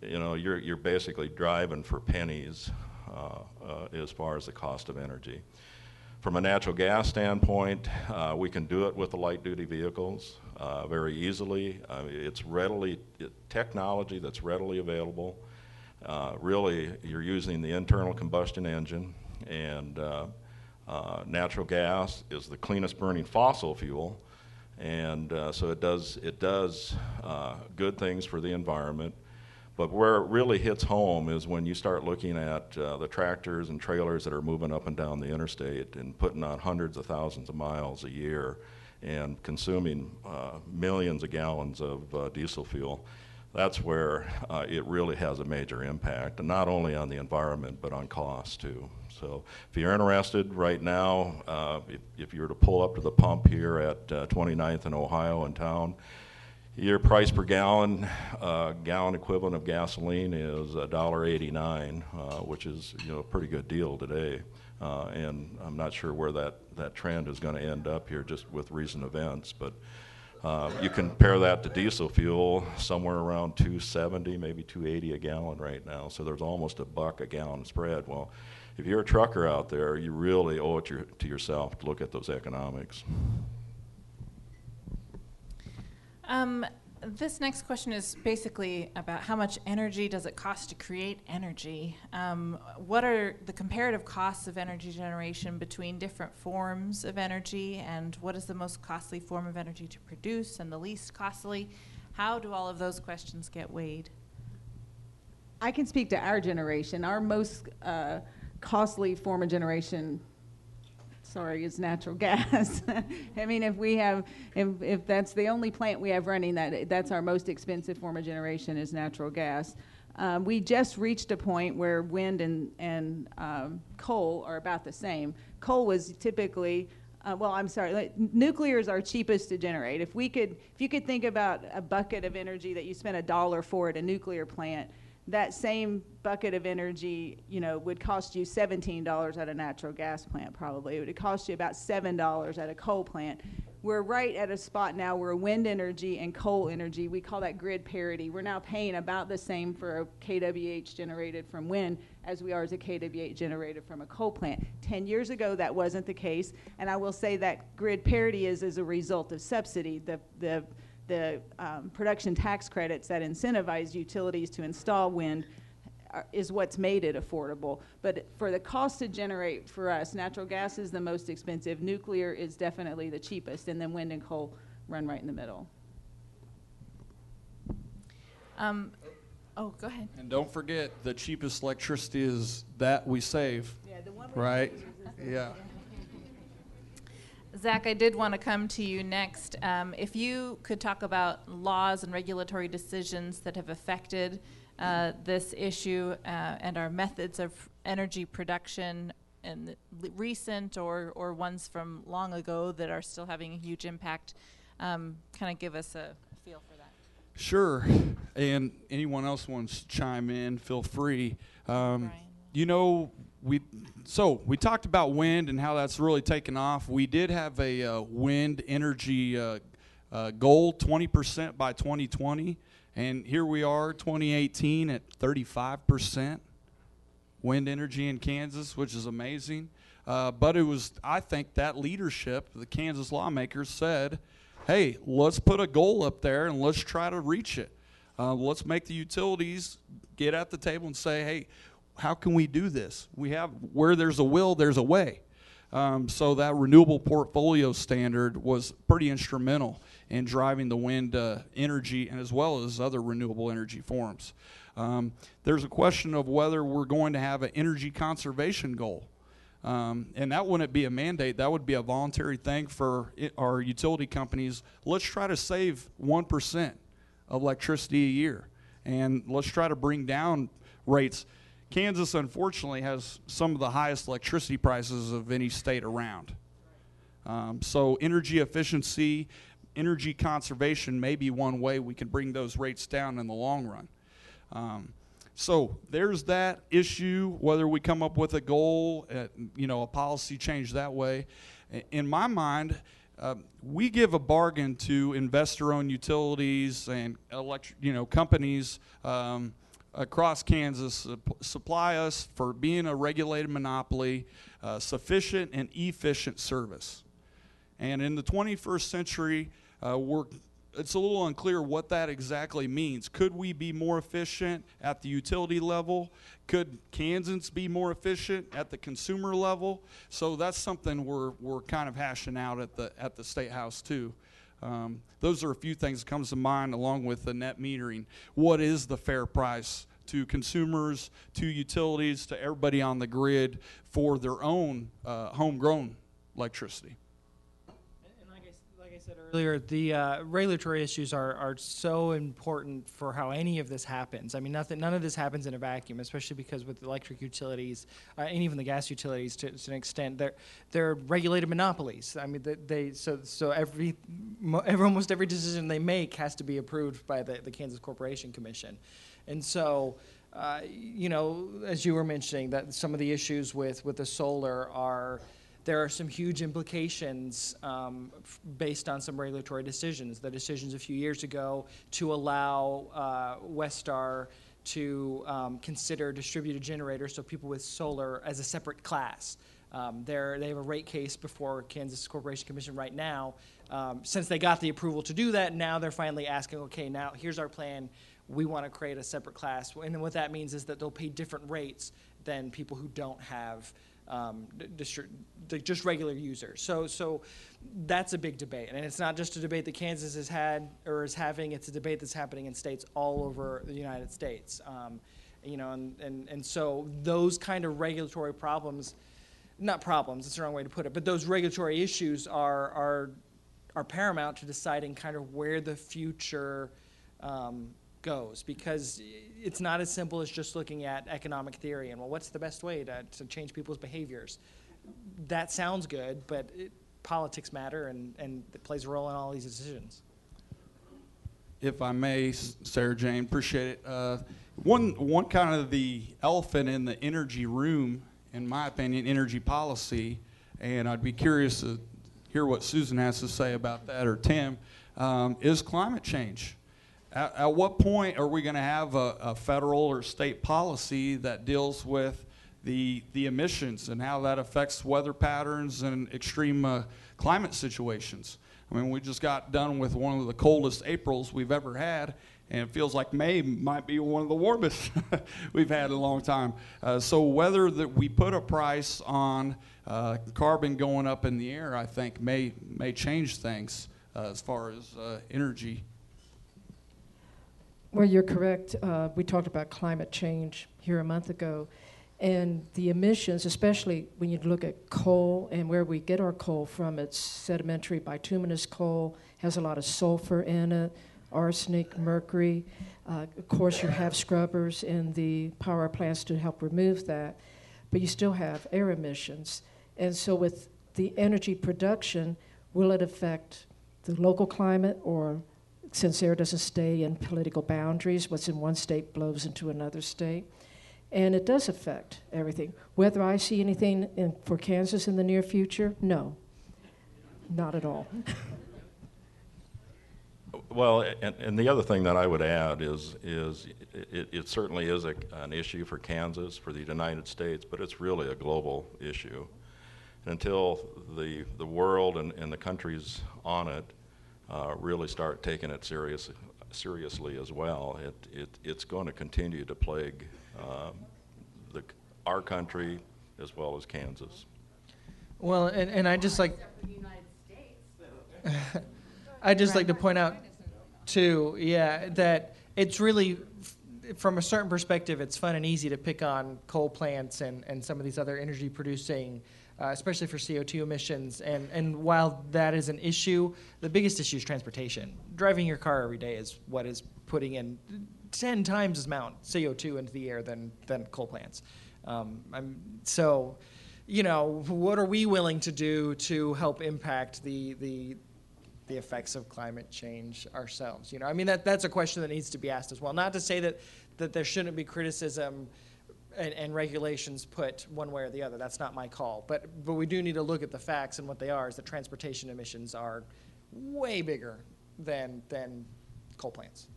you know, you're, you're basically driving for pennies uh, uh, as far as the cost of energy. From a natural gas standpoint, uh, we can do it with the light duty vehicles uh, very easily. Uh, it's readily, it, technology that's readily available. Uh, really, you're using the internal combustion engine, and uh, uh, natural gas is the cleanest burning fossil fuel. And so it does, it does good things for the environment. But where it really hits home is when you start looking at uh, the tractors and trailers that are moving up and down the interstate and putting on hundreds of thousands of miles a year and consuming uh, millions of gallons of uh, diesel fuel. That's where uh, it really has a major impact, and not only on the environment, but on cost too. So if you're interested right now, uh, if, if, you were to pull up to the pump here at 29th uh, and Ohio in town, your price per gallon, uh, gallon equivalent of gasoline is $1.89, uh, which is you know a pretty good deal today. Uh, and I'm not sure where that, that trend is going to end up here just with recent events. But uh, you compare that to diesel fuel, somewhere around 270, maybe 280 a gallon right now. So there's almost a buck a gallon spread. Well, if you're a trucker out there, you really owe it to, to yourself to look at those economics. Um, this next question is basically about how much energy does it cost to create energy? Um, what are the comparative costs of energy generation between different forms of energy, and what is the most costly form of energy to produce and the least costly? How do all of those questions get weighed? I can speak to our generation. Our most uh, costly form of generation sorry, is natural gas. I mean, if we have, if, if that's the only plant we have running, that that's our most expensive form of generation is natural gas. Um, we just reached a point where wind and, and um, coal are about the same. Coal was typically Uh, well, I'm sorry. Like, nuclear is our cheapest to generate. If we could, if you could think about a bucket of energy that you spent a dollar for at a nuclear plant, that same bucket of energy, you know, would cost you seventeen dollars at a natural gas plant. Probably it would cost you about seven dollars at a coal plant. We're right at a spot now where wind energy and coal energy, we call that grid parity. We're now paying about the same for a KWH generated from wind as we are as a KWH generated from a coal plant. Ten years ago, that wasn't the case, and I will say that grid parity is as a result of subsidy. The, the, the um, production tax credits that incentivize utilities to install wind are- is what's made it affordable. But for the cost to generate for us, natural gas is the most expensive, nuclear is definitely the cheapest, and then wind and coal run right in the middle. Um, oh, go ahead. And don't forget, the cheapest electricity is that we save, Yeah, the one right? Yeah. Zack, I did want to come to you next. Um, if you could talk about laws and regulatory decisions that have affected uh, this issue uh, and our methods of energy production and the recent or, or ones from long ago that are still having a huge impact, um, kind of give us a feel for that. Sure. And anyone else wants to chime in, feel free. Um. You know, we so we talked about wind and how that's really taken off. We did have a uh, wind energy uh, uh, goal, 20% by 2020, and here we are, 2018 at 35% wind energy in Kansas, which is amazing. Uh, but it was, I think, that leadership, the Kansas lawmakers said, hey, let's put a goal up there and let's try to reach it. Uh, let's make the utilities get at the table and say, hey, how can we do this? We have, where there's a will, there's a way. Um, so that renewable portfolio standard was pretty instrumental in driving the wind uh, energy and as well as other renewable energy forms. Um, there's a question of whether we're going to have an energy conservation goal. Um, and that wouldn't be a mandate, that would be a voluntary thing for i our utility companies. Let's try to save 1% of electricity a year. And let's try to bring down rates. Kansas, unfortunately, has some of the highest electricity prices of any state around. Um, so, energy efficiency, energy conservation may be one way we can bring those rates down in the long run. Um, so there's that issue. Whether we come up with a goal, uh, you know, a policy change that way. In my mind, uh, we give a bargain to investor-owned utilities and electric, you know, companies um, across Kansas supply us for being a regulated monopoly, uh, sufficient and efficient service. And in the 21st century, uh, we're, it's a little unclear what that exactly means. Could we be more efficient at the utility level? Could Kansans be more efficient at the consumer level? So that's something we're, we're kind of hashing out at the, at the State House too. Um, those are a few things that comes to mind along with the net metering. What is the fair price to consumers, to utilities, to everybody on the grid for their own uh, homegrown electricity? Said earlier, the uh, regulatory issues are, are so important for how any of this happens. I mean, nothing, none of this happens in a vacuum, especially because with electric utilities uh, and even the gas utilities to, to an extent, they're they're regulated monopolies. I mean, they, they so so every, every almost every decision they make has to be approved by the, the Kansas Corporation Commission, and so. Uh, you know, as you were mentioning, that some of the issues with, with the solar are there are some huge implications um, based on some regulatory decisions. The decisions a few years ago to allow uh, Westar to um, consider distributed generators, so people with solar, as a separate class. Um, they're, have a rate case before Kansas Corporation Commission right now. Um, since they got the approval to do that, now they're finally asking, okay, now here's our plan. We want to create a separate class. And what that means is that they'll pay different rates than people who don't have um, just regular users. So, so that's a big debate, and it's not just a debate that Kansas has had or is having. It's a debate that's happening in states all over the United States. Um, you know, and, and, and so those kind of regulatory problems, not problems, it's the wrong way to put it, but those regulatory issues are are are paramount to deciding kind of where the future um, goes because it's not as simple as just looking at economic theory and well what's the best way to, to change people's behaviors that sounds good but it, politics matter and, and it plays a role in all these decisions. If I may, Sarah Jane, appreciate it. Uh, one, one kind of the elephant in the energy room, in my opinion, energy policy, and I'd be curious to hear what Susan has to say about that or Tim, um, is climate change. At, at what point are we going to have a, a federal or state policy that deals with the, the emissions and how that affects weather patterns and extreme uh, climate situations? I mean, we just got done with one of the coldest Aprils we've ever had, and it feels like May might be one of the warmest we've had in a long time. Uh, so whether that we put a price on uh, carbon going up in the air, I think may may change things uh, as far as uh, energy. Well, you're correct. Uh, we talked about climate change here a month ago. And the emissions, especially when you look at coal and where we get our coal from, it's sedimentary bituminous coal, has a lot of sulfur in it, arsenic, mercury. Uh, of course, you have scrubbers in the power plants to help remove that, but you still have air emissions. And so, with the energy production, will it affect the local climate or since air doesn't stay in political boundaries, what's in one state blows into another state. And it does affect everything. Whether I see anything in, for Kansas in the near future, no, not at all. Well, and, and the other thing that I would add is, is it, it certainly is a, an issue for Kansas, for the United States, but it's really a global issue. And until the, the world and, and the countries on it uh, really start taking it serious, seriously as well, it, it, it's going to continue to plague um, the, our country as well as Kansas. Well, and, and I just like I just like to point out too, yeah, that it's really from a certain perspective, it's fun and easy to pick on coal plants and, and some of these other energy producing, uh, especially for CO2 emissions. And, and while that is an issue, the biggest issue is transportation. Driving your car every day is what is putting in 10 times as amount CO2 into the air than, than coal plants. Um, so, you know, what are we willing to do to help impact the, the, the effects of climate change ourselves? You know, I mean, that, that's a question that needs to be asked as well. Not to say that, that there shouldn't be criticism and, and regulations put one way or the other. That's not my call. But, but we do need to look at the facts, and what they are is that transportation emissions are way bigger than, than coal plants.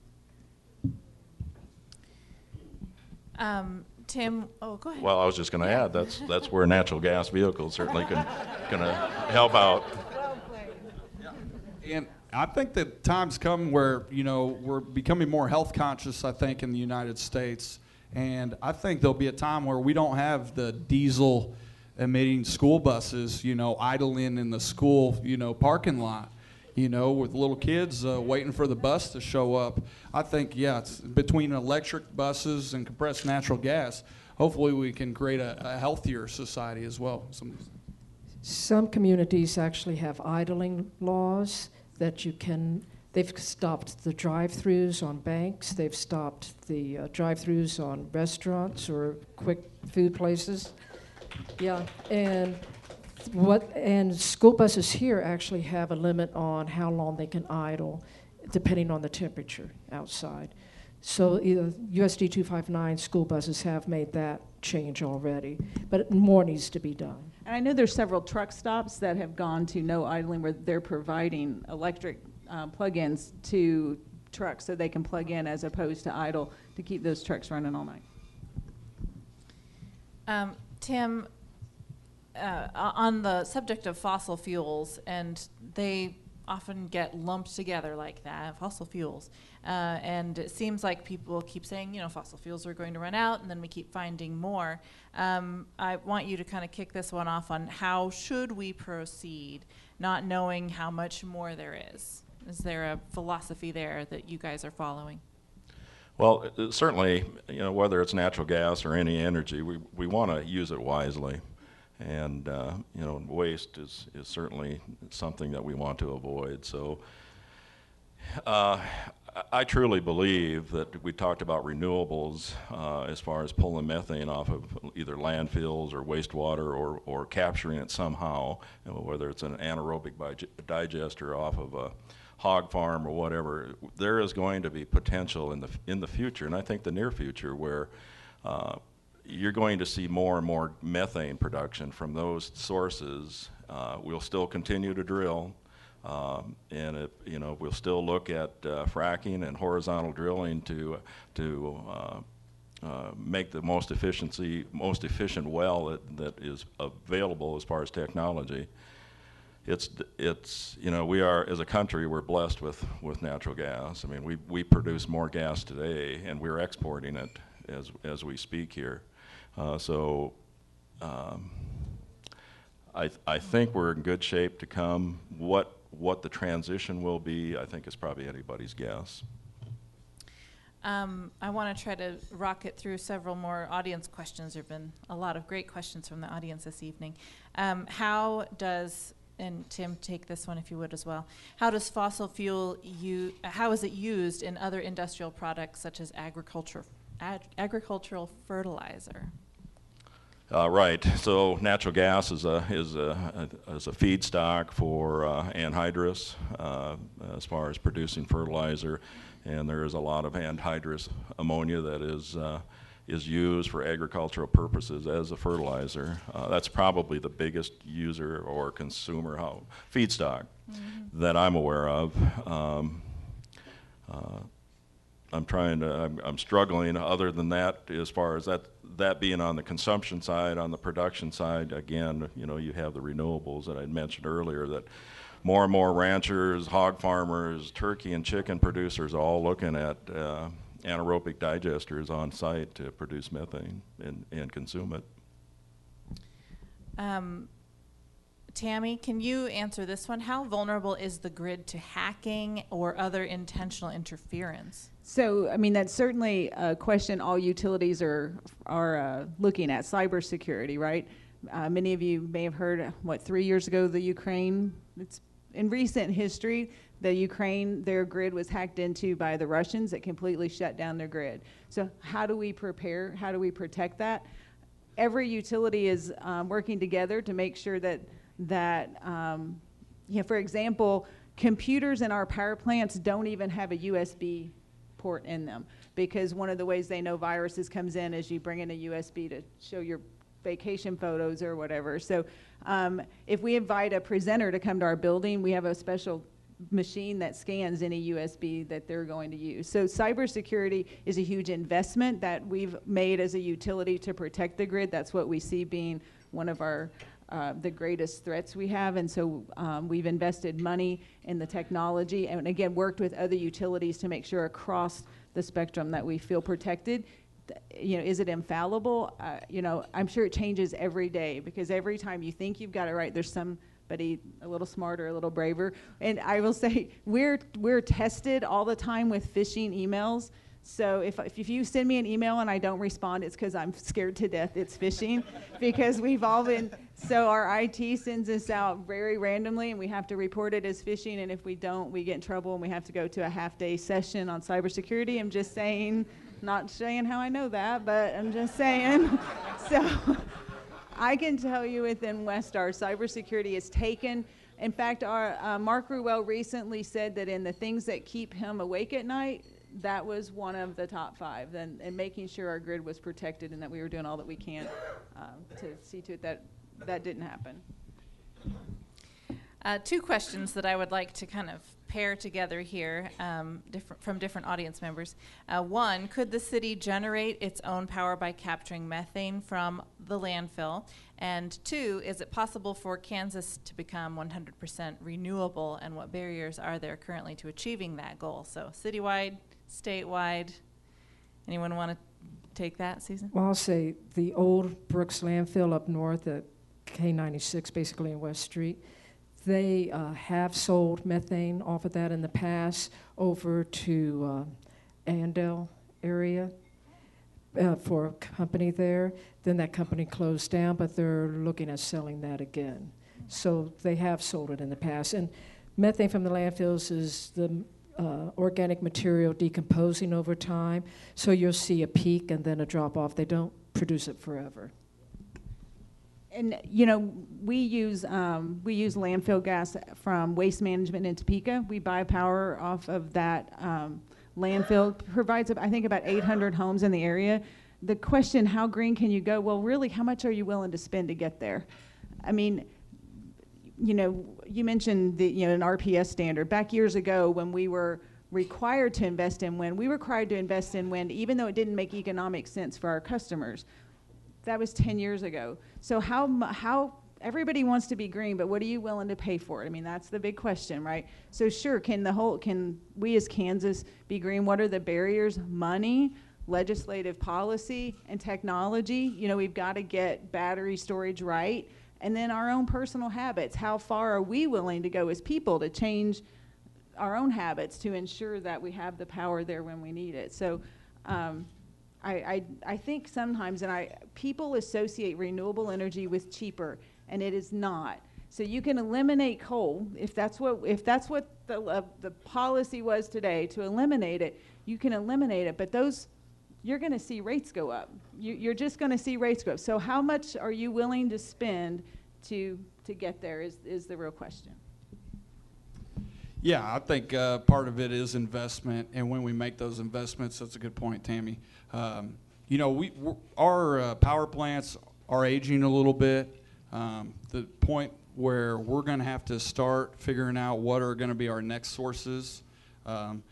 Um, Tim, oh, go ahead. Well, I was just going to add, that's, that's where natural gas vehicles certainly can, going to help out. And I think that times come where you know we're becoming more health conscious. I think in the United States, and I think there'll be a time where we don't have the diesel emitting school buses, you know, idling in the school, you know, parking lot, you know, with little kids uh, waiting for the bus to show up. I think yeah, it's between electric buses and compressed natural gas. Hopefully, we can create a, a healthier society as well. Some, Some communities actually have idling laws that you can, they've stopped the drive-throughs on banks, they've stopped the uh, drive-throughs on restaurants or quick food places. Yeah, and what, and school buses here actually have a limit on how long they can idle, depending on the temperature outside. So USD 259 school buses have made that change already, but more needs to be done. And I know there's several truck stops that have gone to no idling where they're providing electric uh, plug-ins to trucks so they can plug in as opposed to idle to keep those trucks running all night. Um, Tim, uh, on the subject of fossil fuels, and they often get lumped together like that, fossil fuels. Uh, and it seems like people keep saying, you know, fossil fuels are going to run out, and then we keep finding more. Um, I want you to kind of kick this one off on how should we proceed, not knowing how much more there is. Is there a philosophy there that you guys are following? Well, uh, certainly, you know, whether it's natural gas or any energy, we, we want to use it wisely. And, uh, you know, waste is, is certainly something that we want to avoid. So, uh, I- truly believe that we talked about renewables uh, as far as pulling methane off of either landfills or wastewater or, or capturing it somehow, you know, whether it's an anaerobic dig- digester off of a hog farm or whatever. There is going to be potential in the, in the future, and I think the near future, where uh, you're going to see more and more methane production from those sources. Uh, we'll still continue to drill. Um, and you know, we'll still look at uh, fracking and horizontal drilling to, to uh, uh, make the most efficiency, most efficient well that, that is available as far as technology. It's, it's, you know, we are, as a country, we're blessed with, with natural gas. I mean, we, we produce more gas today, and we're exporting it as, as we speak here. Uh, so, um, I, I think we're in good shape to come. What, what the transition will be, I think is probably anybody's guess. Um, I want to try to rocket through several more audience questions. There have been a lot of great questions from the audience this evening. Um, how does, and Tim, take this one if you would as well. How does fossil fuel, u- how is it used in other industrial products such as agriculture, ag- agricultural fertilizer? Uh, right. So natural gas is a is a, is a feedstock for uh, anhydrous uh, as far as producing fertilizer, and there is a lot of anhydrous ammonia that is uh, is used for agricultural purposes as a fertilizer. Uh, that's probably the biggest user or consumer how, feedstock that I'm aware of. Um, uh, I'm trying to, I'm, I'm struggling. Other than that, as far as that, that being on the consumption side, on the production side, again, you know, you have the renewables that I mentioned earlier that more and more ranchers, hog farmers, turkey and chicken producers are all looking at uh, anaerobic digesters on site to produce methane and, and consume it. Um, Tammie, can you answer this one? How vulnerable is the grid to hacking or other intentional interference? So, I mean, that's certainly a question all utilities are are uh, looking at cybersecurity, right? Uh, many of you may have heard what three years ago the Ukraine. It's in recent history the Ukraine their grid was hacked into by the Russians that completely shut down their grid. So, how do we prepare? How do we protect that? Every utility is um, working together to make sure that that um, you know, for example, computers in our power plants don't even have a USB port in them because one of the ways they know viruses comes in is you bring in a USB to show your vacation photos or whatever. So um, if we invite a presenter to come to our building, we have a special machine that scans any USB that they're going to use. So cybersecurity is a huge investment that we've made as a utility to protect the grid. That's what we see being one of our uh, the greatest threats we have, and so um, we've invested money in the technology, and again worked with other utilities to make sure across the spectrum that we feel protected. You know, is it infallible? Uh, you know, I'm sure it changes every day because every time you think you've got it right, there's somebody a little smarter, a little braver. And I will say we're we're tested all the time with phishing emails. So if, if you send me an email and I don't respond, it's because I'm scared to death it's phishing because we've all been, so our IT sends us out very randomly and we have to report it as phishing. And if we don't, we get in trouble and we have to go to a half day session on cybersecurity. I'm just saying, not saying how I know that, but I'm just saying. so I can tell you within Westar, cybersecurity is taken. In fact, our uh, Mark Ruelle recently said that in the things that keep him awake at night, that was one of the top five, and, and making sure our grid was protected and that we were doing all that we can um, to see to it that that didn't happen. Uh, two questions that I would like to kind of pair together here um, different, from different audience members. Uh, one, could the city generate its own power by capturing methane from the landfill? And two, is it possible for Kansas to become 100% renewable? And what barriers are there currently to achieving that goal? So, citywide, statewide. Anyone want to take that, Susan? Well, I'll say the old Brooks landfill up north at K96, basically in West Street, they uh, have sold methane off of that in the past over to uh, area uh, for a company there. Then that company closed down, but they're looking at selling that again. So they have sold it in the past. And methane from the landfills is the uh, organic material decomposing over time. So you'll see a peak and then a drop off. They don't produce it forever. And, you know, we use, um, we use landfill gas from Waste Management in Topeka. We buy power off of that, um, landfill. Provides, I think, about eight hundred homes in the area. The question, how green can you go? Well, really, how much are you willing to spend to get there? I mean, you know, you mentioned the, you know, an RPS standard. Back years ago, when we were required to invest in wind, we were required to invest in wind even though it didn't make economic sense for our customers. That was 10 years ago. So how, how, everybody wants to be green, but what are you willing to pay for it? I mean, that's the big question, right? So sure, can the whole, can we as Kansas be green? What are the barriers? Money, legislative policy, and technology. You know, we've got to get battery storage right. And then our own personal habits. How far are we willing to go as people to change our own habits to ensure that we have the power there when we need it? So, um, I, I, I think sometimes, and I, people associate renewable energy with cheaper, and it is not. So you can eliminate coal if that's what if that's what the uh, the policy was today to eliminate it. You can eliminate it, but those you're going to see rates go up. You, you're just going to see rates go up. So how much are you willing to spend to to get there is is the real question. Yeah, I think uh, part of it is investment, and when we make those investments, that's a good point, Tammie. Um, you know, we our uh, power plants are aging a little bit. Um, the point where we're going to have to start figuring out what are going to be our next sources. Um,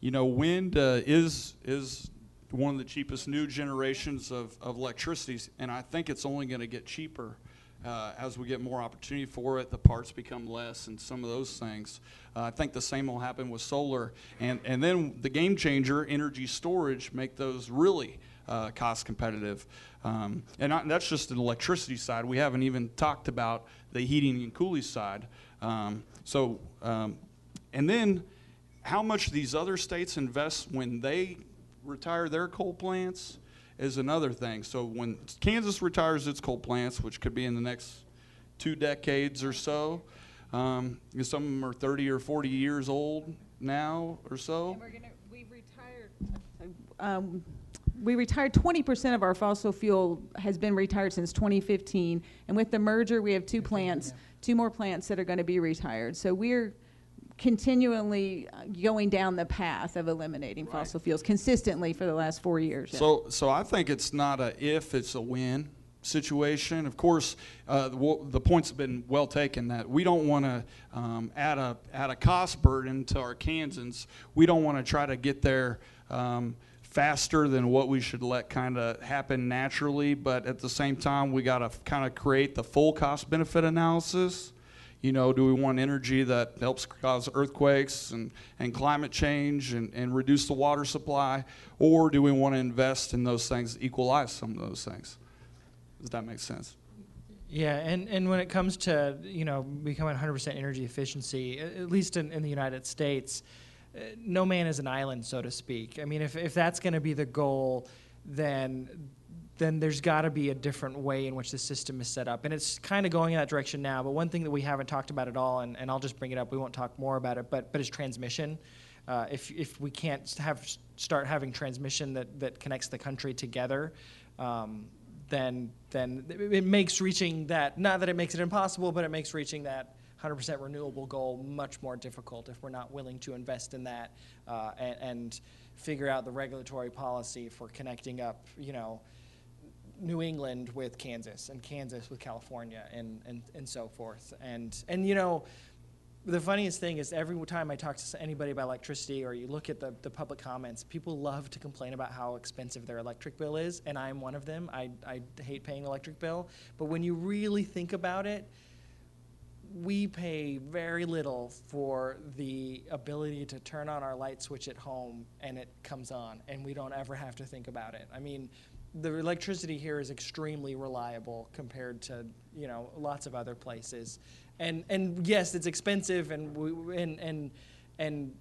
you know, wind uh, is is one of the cheapest new generations of, of electricity, and I think it's only going to get cheaper uh, as we get more opportunity for it. The parts become less, and some of those things. Uh, I think the same will happen with solar, and and then the game changer, energy storage, make those really uh, cost competitive. Um, and that's just an electricity side. We haven't even talked about the heating and cooling side. Um, so, um, and then how much these other states invest when they retire their coal plants is another thing. So when Kansas retires its coal plants, which could be in the next two decades or so, um, some of them are 30 or 40 years old now or so. And we're gonna, we retired, um, we retired twenty percent of our fossil fuel has been retired since twenty fifteen. And with the merger, we have two plants, two more plants that are gonna be retired. So we're continually uh, going down the path of eliminating Right. fossil fuels consistently for the last four years. yeah. So, so I think it's not a if, it's a when situation. Of course, uh, the, wo- the points have been well taken that we don't want to um, add a add a cost burden to our Kansans. We don't want to try to get there um, faster than what we should let kind of happen naturally. But at the same time, we got to kind of create the full cost benefit analysis. You know, do we want energy that helps cause earthquakes and, and climate change and, and reduce the water supply? Or do we want to invest in those things, equalize some of those things? Does that make sense? Yeah, and, and when it comes to you know becoming 100% energy efficiency, at least in, in the United States, uh, no man is an island, so to speak. I mean, if, if that's going to be the goal, then then there's got to be a different way in which the system is set up, and it's kind of going in that direction now. But one thing that we haven't talked about at all, and, and I'll just bring it up, we won't talk more about it, but but is transmission. Uh, if if we can't have start having transmission that that connects the country together. Um, then then it makes reaching that not that it makes it impossible, but it makes reaching that 100% renewable goal much more difficult if we're not willing to invest in that uh, and, and figure out the regulatory policy for connecting up, you know, New England with Kansas and Kansas with California and, and, and so forth. And, and, you know, the funniest thing is every time I talk to anybody about electricity or you look at the, the public comments, people love to complain about how expensive their electric bill is, and I'm one of them. I, I hate paying electric bill. But when you really think about it, we pay very little for the ability to turn on our light switch at home and it comes on, and we don't ever have to think about it. I mean, the electricity here is extremely reliable compared to you know lots of other places, and and yes, it's expensive, and we, and and and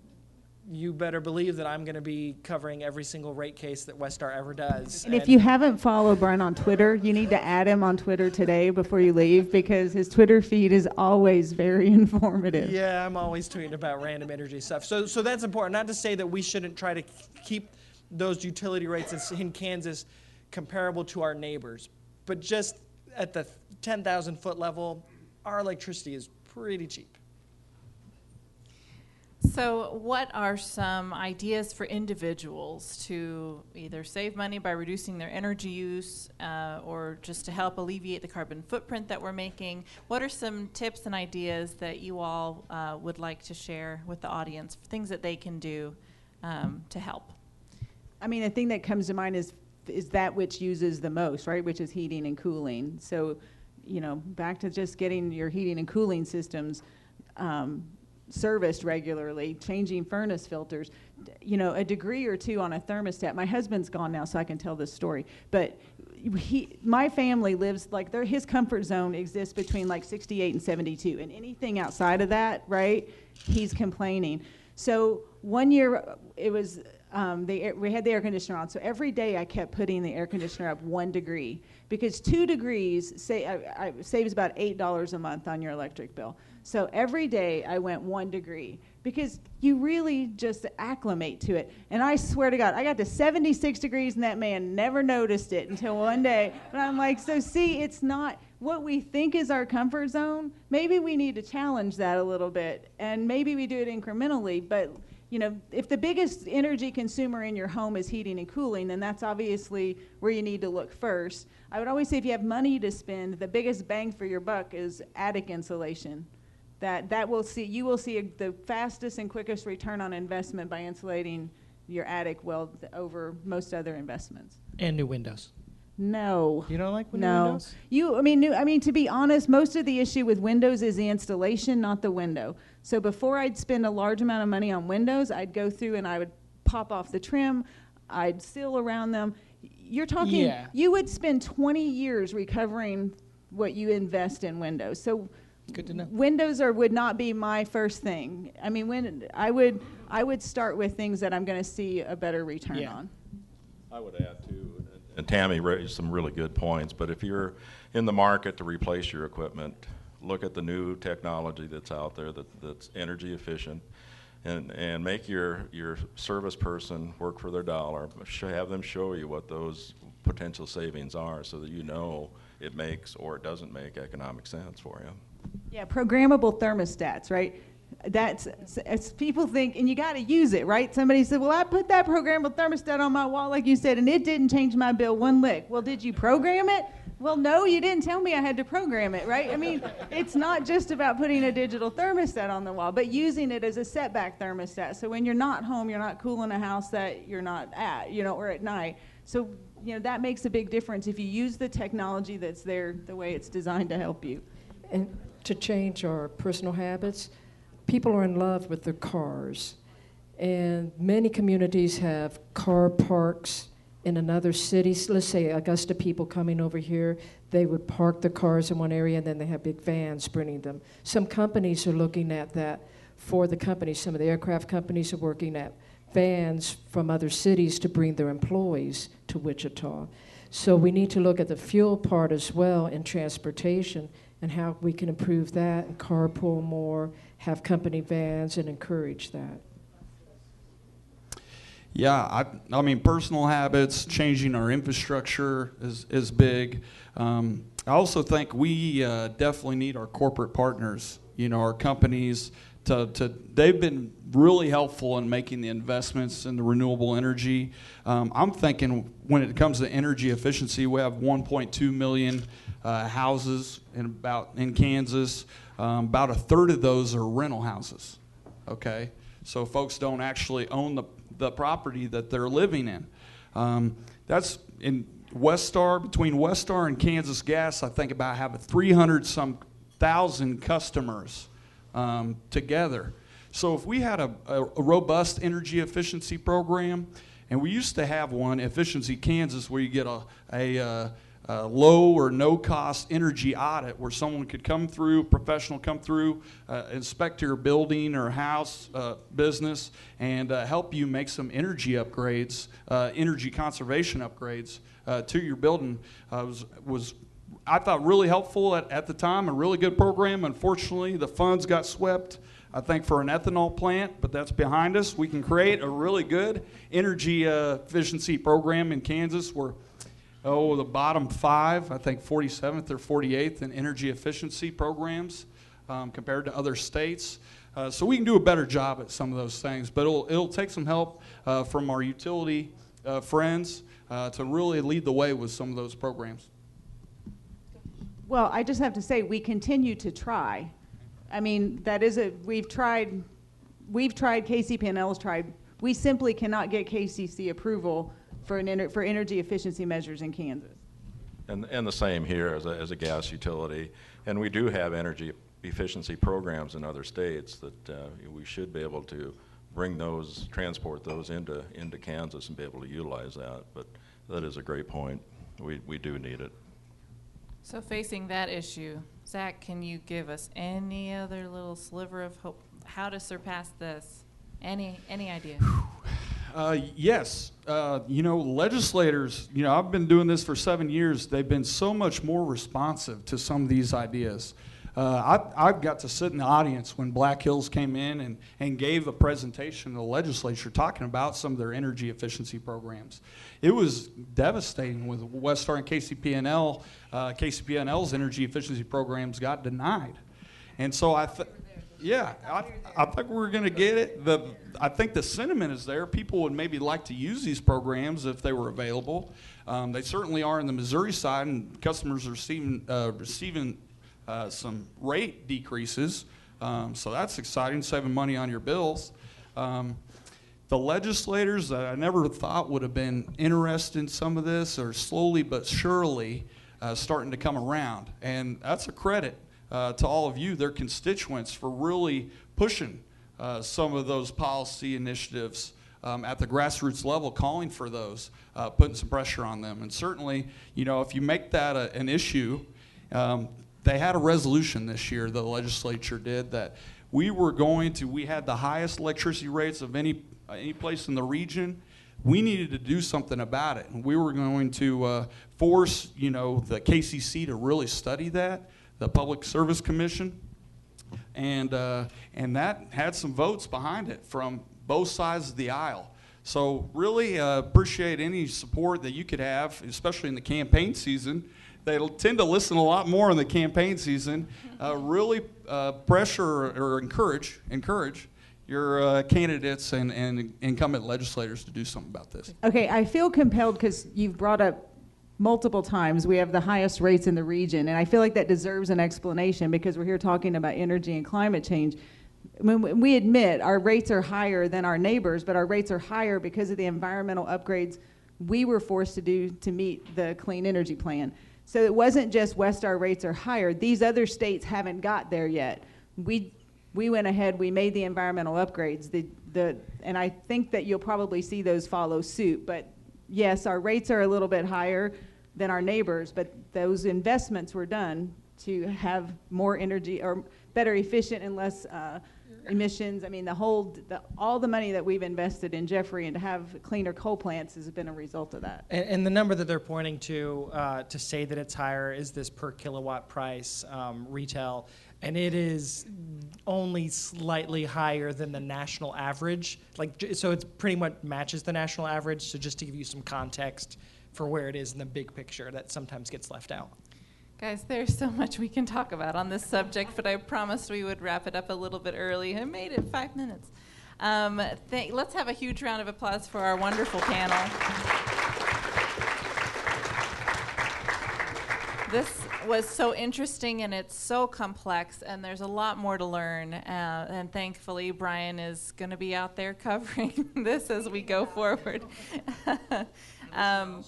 you better believe that I'm going to be covering every single rate case that Westar ever does. And if you haven't followed Brian on Twitter, you need to add him on Twitter today before you leave because his Twitter feed is always very informative. Yeah, I'm always tweeting about random energy stuff. So, so that's important. Not to say that we shouldn't try to keep those utility rates in, in Kansas comparable to our neighbors, but just at the 10,000 foot level, our electricity is pretty cheap. So, what are some ideas for individuals to either save money by reducing their energy use uh, or just to help alleviate the carbon footprint that we're making? What are some tips and ideas that you all uh, would like to share with the audience, for things that they can do um, to help? I mean, the thing that comes to mind is is that which uses the most, right? Which is heating and cooling. So, you know, back to just getting your heating and cooling systems um, serviced regularly, changing furnace filters. You know, a degree or two on a thermostat. My husband's gone now, so I can tell this story. But he, my family lives like their his comfort zone exists between like 68 and 72, and anything outside of that, right? He's complaining. So one year it was um, the air, we had the air conditioner on. So every day I kept putting the air conditioner up one degree because two degrees I, I, saves about $8 a month on your electric bill. So every day I went one degree because you really just acclimate to it. And I swear to God, I got to 76 degrees and that man never noticed it until one day. But I'm like, so see, it's not what we think is our comfort zone. Maybe we need to challenge that a little bit and maybe we do it incrementally, but you know, if the biggest energy consumer in your home is heating and cooling, then that's obviously where you need to look first. I would always say if you have money to spend, the biggest bang for your buck is attic insulation. That that will see you will see a, the fastest and quickest return on investment by insulating your attic well over most other investments. And new windows. No. You don't like new no. windows? You, I mean, new, I mean, to be honest, most of the issue with windows is the installation, not the window. So before I'd spend a large amount of money on windows, I'd go through and I would pop off the trim, I'd seal around them. You're talking, Yeah. you would spend 20 years recovering what you invest in windows. So Good to know. windows are would not be my first thing. I mean, when I would I would start with things that I'm going to see a better return Yeah. on. I would add too, and Tammie raised some really good points, but if you're in the market to replace your equipment, look at the new technology that's out there that, that's energy efficient and, and make your, your service person work for their dollar. Have them show you what those potential savings are so that you know it makes or it doesn't make economic sense for you. Yeah, programmable thermostats, right? That's it's, people think, and you got to use it, right? Somebody said, "Well, I put that programmable thermostat on my wall, like you said, and it didn't change my bill one lick." Well, did you program it? Well, no, you didn't tell me I had to program it, right? I mean, it's not just about putting a digital thermostat on the wall, but using it as a setback thermostat. So when you're not home, you're not cooling a house that you're not at, you know, or at night. So you know that makes a big difference if you use the technology that's there the way it's designed to help you. And to change our personal habits, people are in love with their cars. And many communities have car parks in another city. Let's say Augusta people coming over here, they would park their cars in one area and then they have big vans bringing them. Some companies are looking at that for the companies. Some of the aircraft companies are working at vans from other cities to bring their employees to Wichita. So we need to look at the fuel part as well in transportation and how we can improve that and carpool more, have company vans, and encourage that. Yeah, I, I mean, personal habits, changing our infrastructure is, is big. Um, I also think we uh, definitely need our corporate partners, you know, our companies. To, to, they've been really helpful in making the investments in the renewable energy. Um, I'm thinking when it comes to energy efficiency, we have 1.2 million uh, houses in about in Kansas. Um, about a third of those are rental houses. Okay, so folks don't actually own the the property that they're living in. Um, that's in Westar, between Westar and Kansas Gas, I think about having 300 some thousand customers um, together. So if we had a, a, a robust energy efficiency program, and we used to have one, Efficiency Kansas, where you get a, a, uh, uh, low or no cost energy audit where someone could come through, professional come through, uh, inspect your building or house, uh, business, and uh, help you make some energy upgrades, uh, energy conservation upgrades uh, to your building was, was I thought really helpful at, at the time, a really good program. Unfortunately, the funds got swept, I think, for an ethanol plant, but that's behind us. We can create a really good energy efficiency program in Kansas where, oh, the bottom five, I think 47th or 48th in energy efficiency programs um, compared to other states. Uh, so we can do a better job at some of those things, but it'll, it'll take some help uh, from our utility uh, friends uh, to really lead the way with some of those programs. Well, I just have to say, we continue to try. I mean, that is a, we've tried, we've tried, KCP&L's tried. We simply cannot get KCC approval for an, ener- for energy efficiency measures in Kansas. And, and the same here as a, as a gas utility. And we do have energy efficiency programs in other states that uh, we should be able to bring those, transport those into, into Kansas and be able to utilize that. But that is a great point. We, we do need it. So facing that issue, Zack, can you give us any other little sliver of hope, how to surpass this? Any, any idea? Uh, yes. Uh, you know, legislators, you know, I've been doing this for seven years. They've been so much more responsive to some of these ideas. Uh, I, I've got to sit in the audience when Black Hills came in and, and gave a presentation to the legislature talking about some of their energy efficiency programs. It was devastating with Westar and KCP&L. Uh, KCP&L's energy efficiency programs got denied. And so I, yeah, I, I think we're going to get it. The, I think the sentiment is there. People would maybe like to use these programs if they were available. Um, they certainly are in the Missouri side, and customers are receiving, uh, receiving uh, some rate decreases. Um, so that's exciting, saving money on your bills. Um, the legislators that I never thought would have been interested in some of this are slowly but surely uh, starting to come around. And that's a credit uh, to all of you, their constituents, for really pushing uh, some of those policy initiatives um, at the grassroots level, calling for those, uh, putting some pressure on them. And certainly, you know, if you make that a, an issue, um, they had a resolution this year, the legislature did, that we were going to, we had the highest electricity rates of any, any place in the region. We needed to do something about it. And we were going to uh, force, you know, the KCC to really study that, the Public Service Commission. And, uh, and that had some votes behind it from both sides of the aisle. So really uh, appreciate any support that you could have, especially in the campaign season they tend to listen a lot more in the campaign season. Uh, really uh, pressure or encourage encourage your uh, candidates and, and incumbent legislators to do something about this. Okay, I feel compelled because you've brought up multiple times we have the highest rates in the region, and I feel like that deserves an explanation because we're here talking about energy and climate change. When we admit our rates are higher than our neighbors, but our rates are higher because of the environmental upgrades we were forced to do to meet the clean energy plan. So it wasn't just West Our rates are higher. These other states haven't got there yet. We, we went ahead, we made the environmental upgrades. The, the, and I think that you'll probably see those follow suit. But yes, our rates are a little bit higher than our neighbors, but those investments were done to have more energy or better efficient and less uh, emissions. I mean, the whole, the, all the money that we've invested in Jeffrey and to have cleaner coal plants has been a result of that. And, and the number that they're pointing to uh, to say that it's higher is this per kilowatt price um, retail, and it is only slightly higher than the national average. Like, so it pretty much matches the national average. So just to give you some context for where it is in the big picture, that sometimes gets left out. Guys, there's so much we can talk about on this subject, but I promised we would wrap it up a little bit early. I made it five minutes. Um, th- let's have a huge round of applause for our wonderful panel. This was so interesting and it's so complex, and there's a lot more to learn. Uh, and thankfully, Brian is going to be out there covering this as we go forward. um,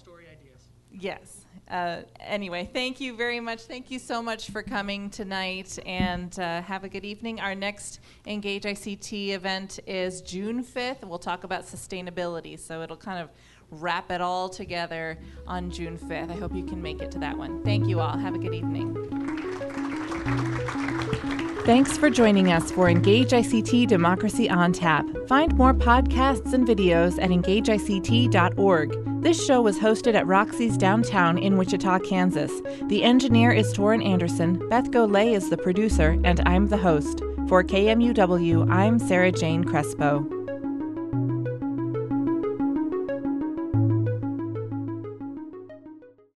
yes. Uh, anyway, thank you very much. Thank you so much for coming tonight and uh, have a good evening. Our next Engage ICT event is June 5th. We'll talk about sustainability, so it'll kind of wrap it all together on June 5th. I hope you can make it to that one. Thank you all. Have a good evening. Thanks for joining us for Engage ICT Democracy on Tap. Find more podcasts and videos at engageict.org. This show was hosted at Roxy's downtown in Wichita, Kansas. The engineer is Torin Anderson, Beth Golay is the producer, and I'm the host. For KMUW, I'm Sarah Jane Crespo.